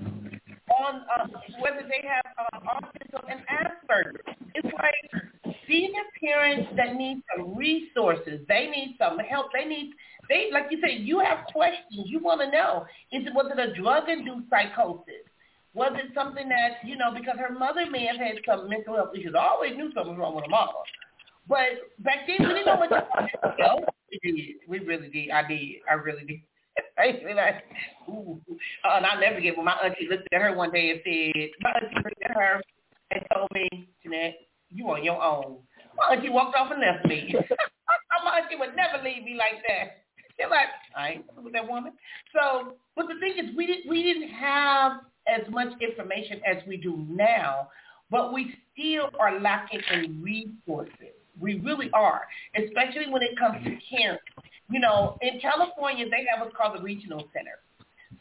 on uh, whether they have uh, autism and Asperger's, it's like these are parents that need some resources. They need some help. They need they like you said. You have questions. You want to know: is it was it a drug-induced psychosis? Was it something that you know because her mother may have had some mental health issues? I always knew something was wrong with her mama. But back then we didn't know what to do. We did. We really did. I did. I really did. I like, ooh. Uh, and I'll never forget when my auntie looked at her one day and said, my auntie looked at her and told me, Jeanette, you on your own. My auntie walked off and left me. my auntie would never leave me like that. She's like, I ain't with that woman. So, but the thing is, we didn't we didn't have as much information as we do now, but we still are lacking in resources. We really are, especially when it comes to caring. You know, in California, they have what's called the regional center.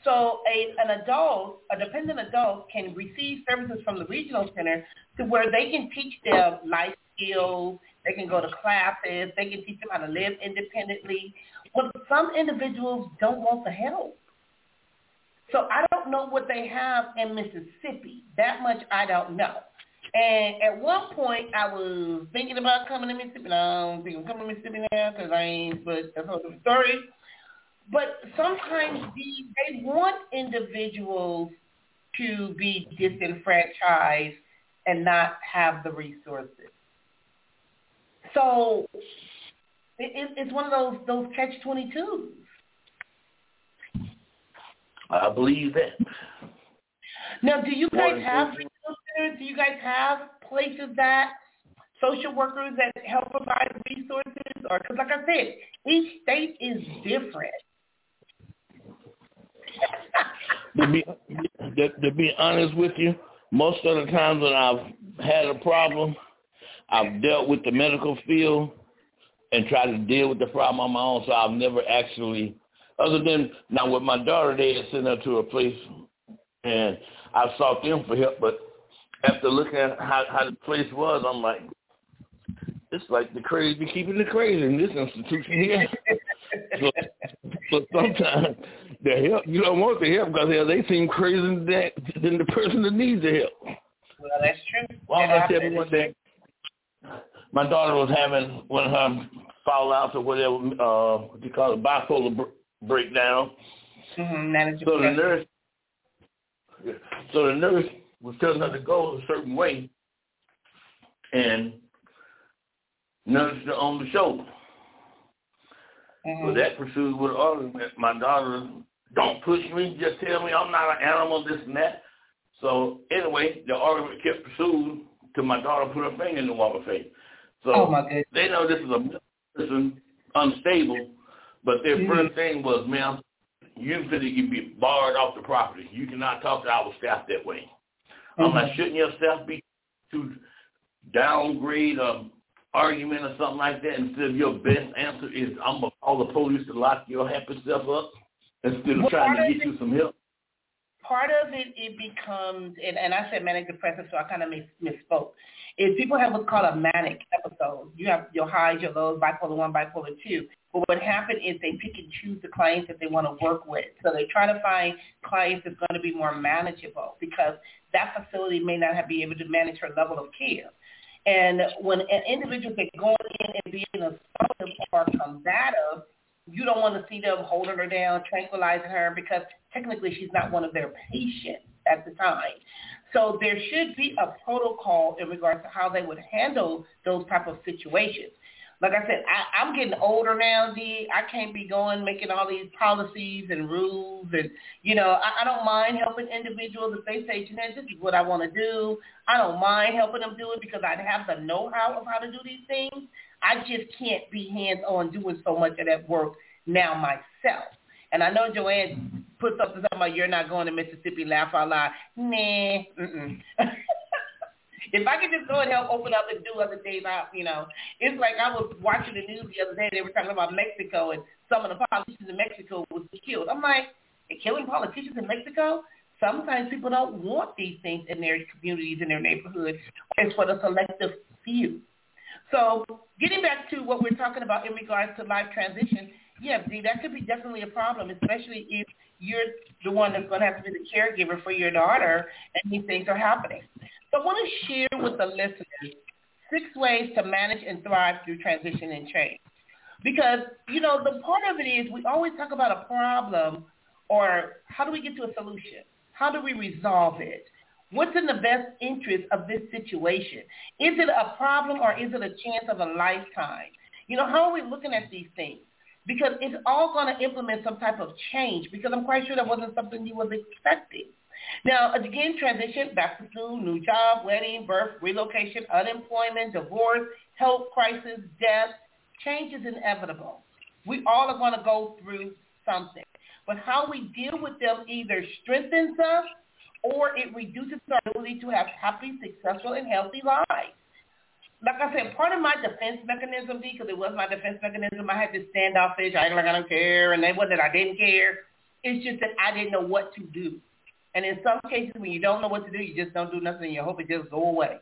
So a, an adult, a dependent adult, can receive services from the regional center to where they can teach them life skills, they can go to classes, they can teach them how to live independently. But some individuals don't want the help. So I don't know what they have in Mississippi. That much I don't know. And at one point, I was thinking about coming to Mississippi. No, I don't think I'm coming to Mississippi now because I ain't, but that's a another story. But sometimes the, they want individuals to be disenfranchised and not have the resources. So it, it's one of those those catch twenty twos. I believe that. Now, do you guys have do you guys have places that social workers that help provide resources? Or because, like I said, each state is different. to be to, to be honest with you, most of the times when I've had a problem, I've dealt with the medical field and tried to deal with the problem on my own. So I've never actually, other than now with my daughter, they had sent her to a place, and I sought them for help. But after looking at how, how the place was, I'm like, it's like the crazy keeping the crazy in this institution here. so, so sometimes the help you don't want the help because they seem crazier than that than the person that needs the help. Well, that's true. Well, I tell you one day, my daughter was having one of her fallouts or whatever, uh, what you call it, bipolar br- breakdown. Mm-hmm. So the nurse, so the nurse was telling her to go a certain way, and nudged her on the shoulder. Mm-hmm. So that pursued with argument. My daughter, don't push me, just tell me I'm not an animal, this and that. So anyway, the argument kept pursuing till my daughter put her finger in the water face. So oh they know this is a person unstable, but their mm-hmm. first thing was, ma'am, you could be barred off the property. You cannot talk to our staff that way. Mm-hmm. I'm like, shouldn't your staff be to downgrade a argument or something like that instead of your best answer is I'm gonna call the police to lock your happy self up instead of well, trying to get it, you some help? Part of it, it becomes, and, and I said manic depressive, so I kind of mis- misspoke. Is people have what's called a manic episode. You have your highs, your lows, bipolar one, bipolar two. But what happened is they pick and choose the clients that they want to work with. So they try to find clients that's going to be more manageable because that facility may not have be able to manage her level of care. And when an individual is going in and being assaultive or combative, you don't want to see them holding her down, tranquilizing her, because technically she's not one of their patients at the time. So there should be a protocol in regards to how they would handle those type of situations like I said, I, I'm getting older now, D. I can't be going making all these policies and rules, and you know, I, I don't mind helping individuals if they say, Jeanette, this is what I want to do. I don't mind helping them do it because I have the know-how of how to do these things. I just can't be hands-on doing so much of that work now myself. And I know Joanne put something about you're not going to Mississippi. Laugh out loud. Nah. Mm-mm. If I could just go and help open up and do other things, I, you know, it's like I was watching the news the other day. They were talking about Mexico and some of the politicians in Mexico was killed. I'm like, they're killing politicians in Mexico? Sometimes people don't want these things in their communities, in their neighborhoods. It's for the selective few. So getting back to what we're talking about in regards to life transition, yeah, see, that could be definitely a problem, especially if you're the one that's going to have to be the caregiver for your daughter and these things are happening. So I want to share with the listeners six ways to manage and thrive through transition and change. Because, you know, the part of it is we always talk about a problem or how do we get to a solution? How do we resolve it? What's in the best interest of this situation? Is it a problem or is it a chance of a lifetime? You know, how are we looking at these things? Because it's all going to implement some type of change because I'm quite sure that wasn't something you was expecting. Now, again, transition, back to school, new job, wedding, birth, relocation, unemployment, divorce, health crisis, death, change is inevitable. We all are going to go through something. But how we deal with them either strengthens us or it reduces our ability to have happy, successful, and healthy lives. Like I said, part of my defense mechanism, because it was my defense mechanism, I had to this standoffish, I act like I don't care, and it wasn't that I didn't care. It's just that I didn't know what to do. And in some cases, when you don't know what to do, you just don't do nothing and you hope it just go away.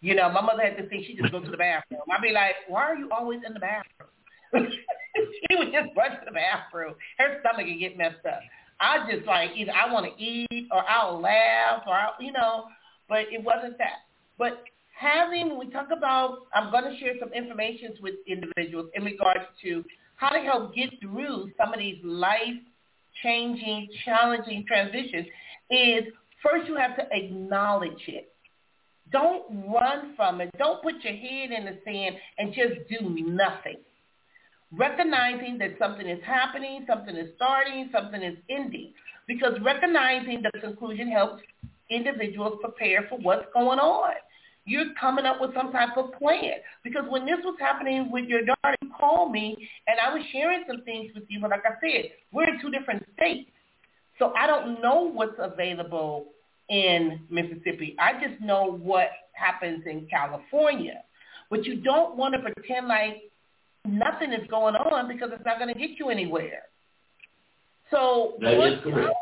You know, my mother had this thing, she just go to the bathroom. I'd be like, why are you always in the bathroom? she would just rush to the bathroom. Her stomach would get messed up. I just like, either I want to eat or I'll laugh or, I'll, you know, but it wasn't that. But having, we talk about, I'm going to share some information with individuals in regards to how to help get through some of these life-changing, challenging transitions is first you have to acknowledge it. Don't run from it. Don't put your head in the sand and just do nothing. Recognizing that something is happening, something is starting, something is ending. Because recognizing the conclusion helps individuals prepare for what's going on. You're coming up with some type of plan. Because when this was happening with your daughter, you called me and I was sharing some things with you. But like I said, we're in two different states. So I don't know what's available in Mississippi. I just know what happens in California. But you don't want to pretend like nothing is going on because it's not going to get you anywhere. So that is correct.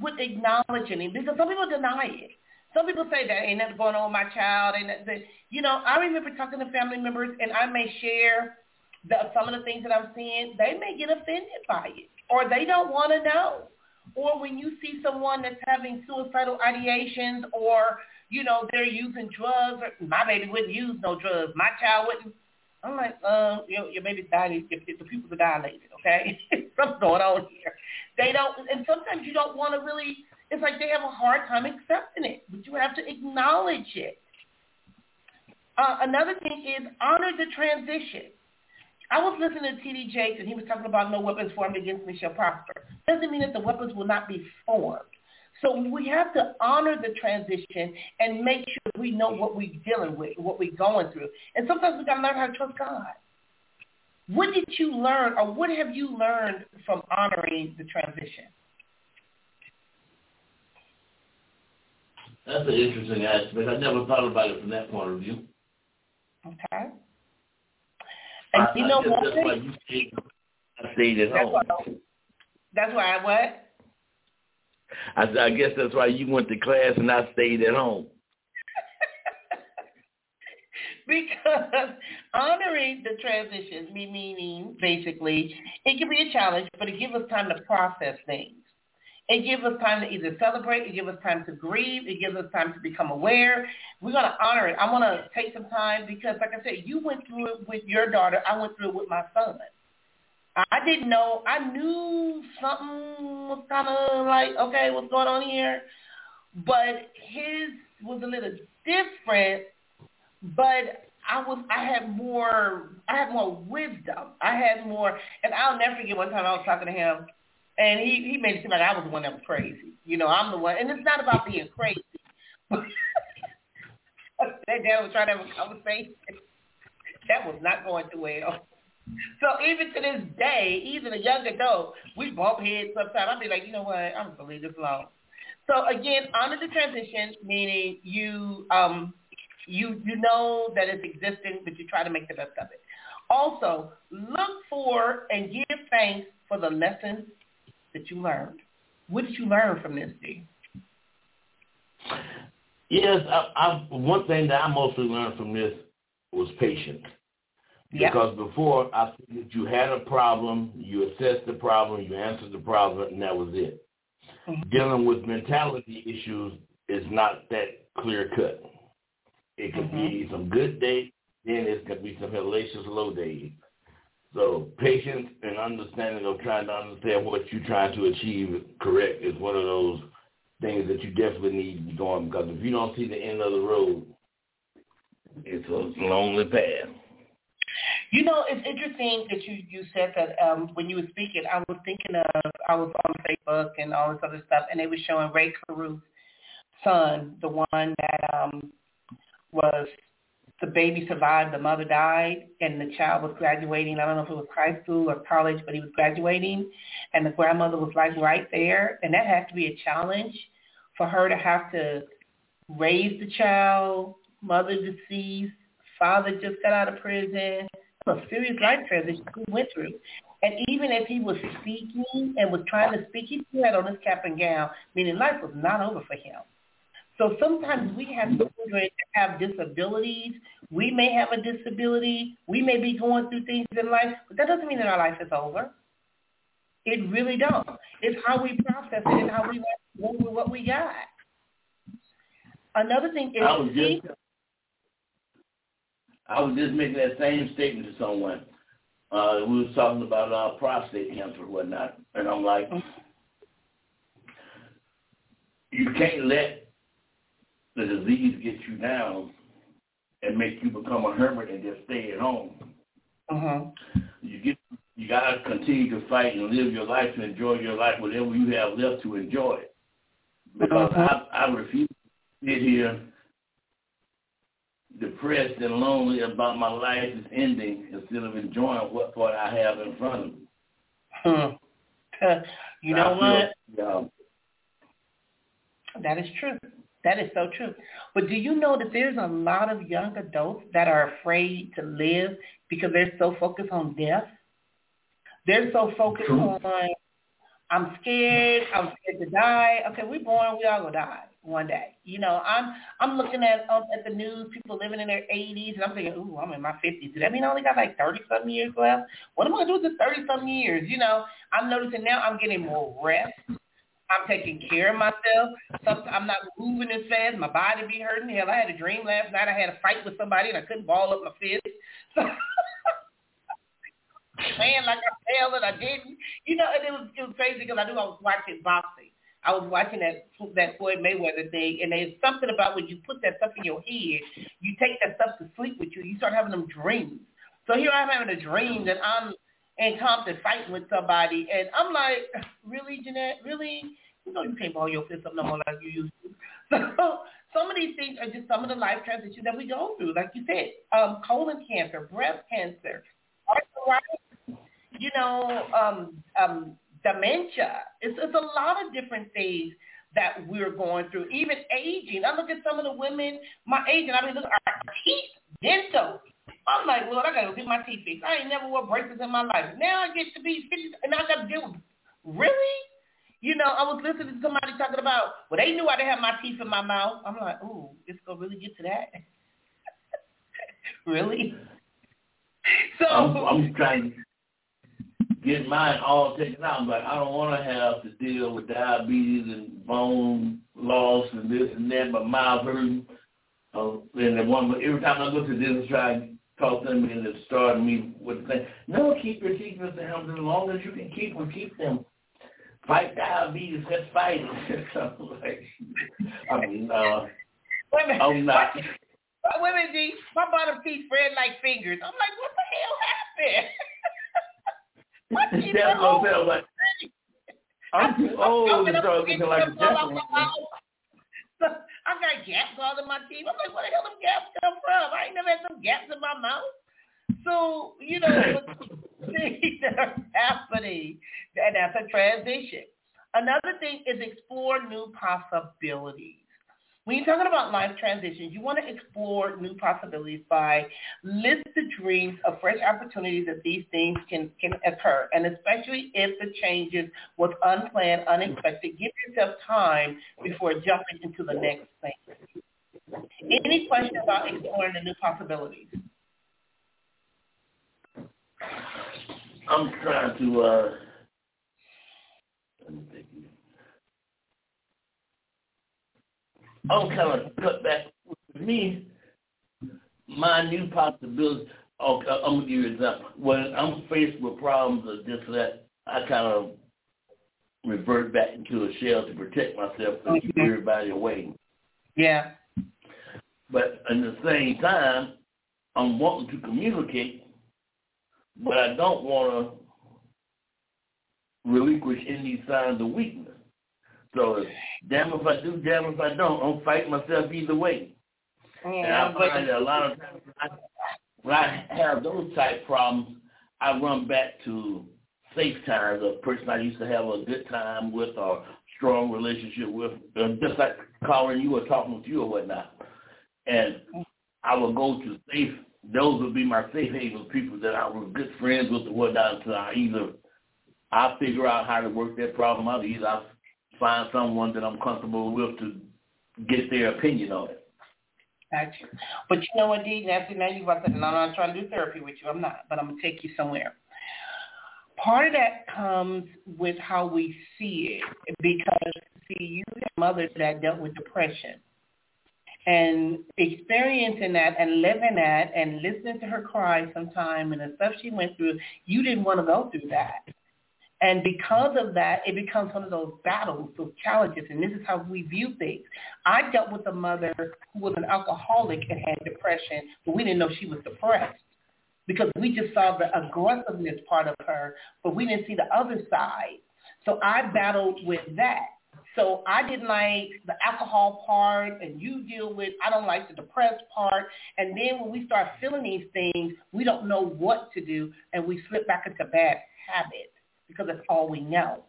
with acknowledging it, because some people deny it. Some people say that ain't nothing going on with my child. And that, you know, I remember talking to family members, and I may share the, some of the things that I'm seeing. They may get offended by it, or they don't want to know or when you see someone that's having suicidal ideations or, you know, they're using drugs. Or, my baby wouldn't use no drugs. My child wouldn't. I'm like, uh, your, your baby's dying. If, if the pupils are dilated, okay? Something's going on here. They don't, and sometimes you don't want to really, it's like they have a hard time accepting it, but you have to acknowledge it. Uh, another thing is honor the transition. I was listening to T.D. Jakes, and he was talking about no weapons formed against me shall prosper. Doesn't mean that the weapons will not be formed. So we have to honor the transition and make sure we know what we're dealing with, what we're going through. And sometimes we've got to learn how to trust God. What did you learn, or what have you learned from honoring the transition? That's an interesting aspect. I never thought about it from that point of view. Okay. And I, you know what? That's why you stayed, I stayed at That's home. why, that's why I what? I, I guess that's why you went to class and I stayed at home. because honoring the transitions, me meaning basically, it can be a challenge, but it gives us time to process things. It gives us time to either celebrate, it gives us time to grieve, it gives us time to become aware. We're going to honor it. I want to take some time because, like I said, you went through it with your daughter. I went through it with my son. I didn't know. I knew something was kind of like, okay, what's going on here? But his was a little different. But I was, I had more, I had more wisdom. I had more, and I'll never forget one time I was talking to him, and he he made it seem like I was the one that was crazy. You know, I'm the one, and it's not about being crazy. that dad was trying to have a conversation. That was not going too well. So even to this day, even a young adult, we bump heads sometimes. I'll be like, you know what, I'm gonna leave this alone. So again, honor the transition, meaning you um you you know that it's existing, but you try to make the best of it. Also, look for and give thanks for the lessons that you learned. What did you learn from this, D? Yes, I, I, one thing that I mostly learned from this was patience. Yep. Because before I figured you had a problem, you assessed the problem, you answered the problem, and that was it. Mm-hmm. Dealing with mentality issues is not that clear cut. It could mm-hmm. be some good days, then it could be some hellacious low days. So patience and understanding of trying to understand what you're trying to achieve correct is one of those things that you definitely need to be going because if you don't see the end of the road, it's a lonely path. You know, it's interesting that you you said that um, when you were speaking. I was thinking of I was on Facebook and all this other stuff, and they were showing Rae Carruth's son, the one that um, was the baby survived, the mother died, and the child was graduating. I don't know if it was high school or college, but he was graduating, and the grandmother was like right there, and that had to be a challenge for her to have to raise the child, mother deceased, father just got out of prison, a serious life transition he went through. And even as he was speaking and was trying to speak, he had on his cap and gown, meaning life was not over for him. So sometimes we have children that have disabilities. We may have a disability. We may be going through things in life, but that doesn't mean that our life is over. It really don't. It's how we process it and how we work with what we got. Another thing is I was just, I was just making that same statement to someone. Uh, we was talking about uh, prostate cancer and whatnot, and I'm like, mm. you can't let the disease get you down and make you become a hermit and just stay at home. Uh-huh. You get you gotta continue to fight and live your life to enjoy your life, whatever you have left to enjoy it. Because uh-huh. I, I refuse to sit here depressed and lonely about my life is ending instead of enjoying what part I have in front of me. Hmm. you know what? Yeah. That is true. That is so true. But do you know that there's a lot of young adults that are afraid to live because they're so focused on death? They're so focused true. on, I'm scared, I'm scared to die. Okay, we're born, we all gonna die one day. You know, I'm I'm looking at um, at the news, people living in their 80s, and I'm thinking, ooh, I'm in my 50s. Does that mean I only got like 30 something years left? What am I gonna do with the 30 something years? You know, I'm noticing now I'm getting more rest. I'm taking care of myself. Sometimes I'm not moving as fast. My body be hurting. Hell, I had a dream last night. I had a fight with somebody and I couldn't ball up my fist. So man, like I fell and I didn't. You know, and it was it was crazy because I knew I was watching boxing. I was watching that that Floyd Mayweather thing, and there's something about when you put that stuff in your head, you take that stuff to sleep with you. You start having them dreams. So here I'm having a dream that I'm in Compton fighting with somebody, and I'm like, really, Jeanette, really? You know you can't ball your fist up no more like you used to. So some of these things are just some of the life transitions that we go through. Like you said, um, colon cancer, breast cancer, you know, um, um, dementia. It's, it's a lot of different things that we're going through. Even aging. I look at some of the women my age, and I mean, look, at our teeth, dental. I'm like, well, I gotta go get my teeth fixed. I ain't never wore braces in my life. Now I get to be 50, and I gotta deal with, really? You know, I was listening to somebody talking about, well, they knew I didn't have my teeth in my mouth. I'm like, ooh, it's to really get to that? really? So I'm, I'm trying. To get mine all taken out. But I don't want to have to deal with diabetes and bone loss and this and that. But mouth hurting. Uh, and the one, every time I go to this, try to them and it started me with the thing. No, keep your secrets to him as long as you can keep them. Keep them. Fight diabetes. Let's fight it. so like, I mean, uh, Wait. I'm not. Wait a minute, G. My bottom teeth spread like fingers. I'm like, what the hell happened? what is That's wrong what I'm like. I'm too old to start looking like a gentleman. I got gaps all in my teeth. I'm like, where the hell them gaps come from? I ain't never had some gaps in my mouth. So, you know, things that are happening, and that's a transition. Another thing is explore new possibilities. When you're talking about life transitions, you want to explore new possibilities by list the dreams of fresh opportunities that these things can, can occur. And especially if the changes was unplanned, unexpected, give yourself time before jumping into the next thing. Any questions about exploring the new possibilities? I'm trying to uh let me think. I'm kind of cut back with me. My new possibilities. Okay, I'm gonna give you an example. When I'm faced with problems or this or that, I kind of revert back into a shell to protect myself and keep everybody away. Yeah. But at the same time, I'm wanting to communicate, but I don't want to relinquish any signs of weakness. So damn if I do, damn if I don't. I'm fighting myself either way. Yeah, And I find that a lot of times when I, when I have those type problems, I run back to safe times, a person I used to have a good time with or strong relationship with, uh, just like calling you or talking with you or whatnot. And I would go to safe, those would be my safe haven people that I was good friends with or whatnot until I either I figure out how to work that problem out, either I find someone that I'm comfortable with to get their opinion on it. Gotcha. But you know what, Dee? See, now you about to, and I'm not trying to do therapy with you. I'm not, but I'm gonna take you somewhere. Part of that comes with how we see it, because see, you have a mother that dealt with depression, and experiencing that and living that and listening to her cry sometime and the stuff she went through, you didn't want to go through that. And because of that, it becomes one of those battles, those challenges, and this is how we view things. I dealt with a mother who was an alcoholic and had depression, but we didn't know she was depressed because we just saw the aggressiveness part of her, but we didn't see the other side. So I battled with that. So I didn't like the alcohol part, and you deal with, I don't like the depressed part. And then when we start feeling these things, we don't know what to do, and we slip back into bad habits because that's all we know.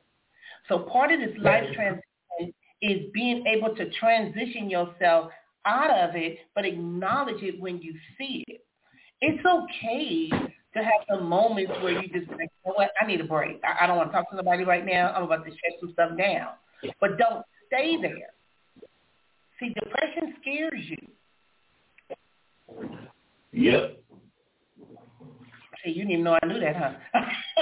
So part of this life transition is being able to transition yourself out of it, but acknowledge it when you see it. It's okay to have some moments where you just say, you know what, I need a break. I, I don't want to talk to somebody right now. I'm about to shut some stuff down. But don't stay there. See, depression scares you. Yep. See, you didn't even know I knew that, huh?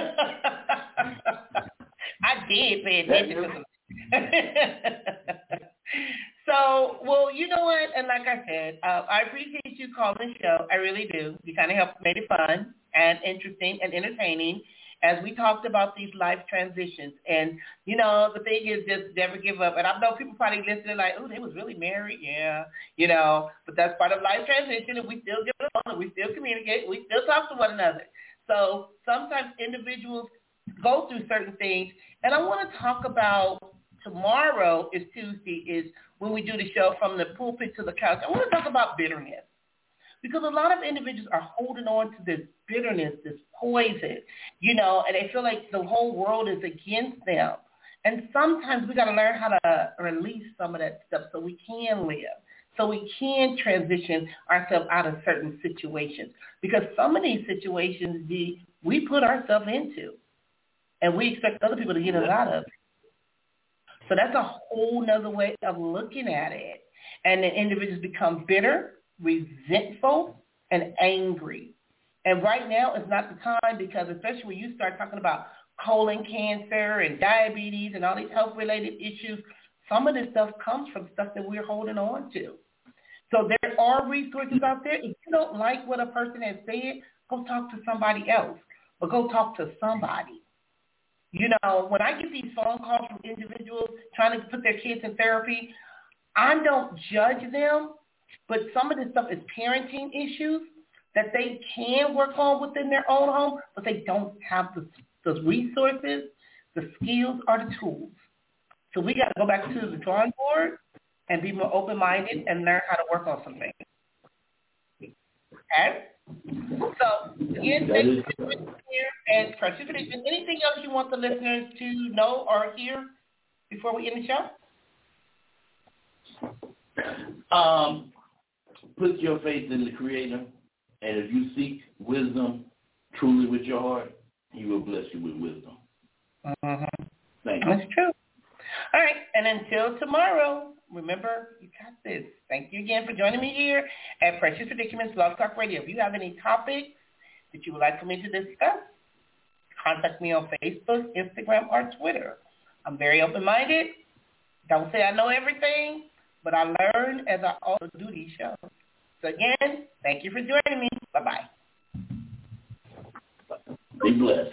I did pay attention to so, well, you know what? And like I said, uh, I appreciate you calling the show. I really do. You kind of helped made it fun and interesting and entertaining as we talked about these life transitions. And, you know, the thing is just never give up. And I know people probably listening like, oh, they was really married. Yeah, you know, but that's part of life transition and we still get along and we still communicate. We still talk to one another. So sometimes individuals go through certain things. And I want to talk about tomorrow is Tuesday is when we do the show from the pulpit to the couch. I want to talk about bitterness because a lot of individuals are holding on to this bitterness, this poison, you know, and they feel like the whole world is against them. And sometimes we got to learn how to release some of that stuff so we can live, so we can transition ourselves out of certain situations. Because some of these situations the, we put ourselves into, and we expect other people to get us out of. So that's a whole nother way of looking at it. And then individuals become bitter, resentful, and angry. And right now is not the time because especially when you start talking about colon cancer and diabetes and all these health-related issues, some of this stuff comes from stuff that we're holding on to. So there are resources out there. If you don't like what a person has said, go talk to somebody else. But go talk to somebody. You know, when I get these phone calls from individuals trying to put their kids in therapy, I don't judge them, but some of this stuff is parenting issues that they can work on within their own home, but they don't have the, the resources, the skills, or the tools. So we got to go back to the drawing board and be more open-minded and learn how to work on some things. Okay? So, again, thank you for being here and participating. Anything else you want the listeners to know or hear before we end the show? Um, put your faith in the Creator, and if you seek wisdom truly with your heart, He will bless you with wisdom. Mm-hmm. Thank you. That's true. All right, and until tomorrow, remember, you got this. Thank you again for joining me here at Precious Predicaments Love Talk Radio. If you have any topics that you would like for me to discuss, contact me on Facebook, Instagram, or Twitter. I'm very open-minded. Don't say I know everything, but I learn as I also do these shows. So again, thank you for joining me. Bye-bye. Be blessed.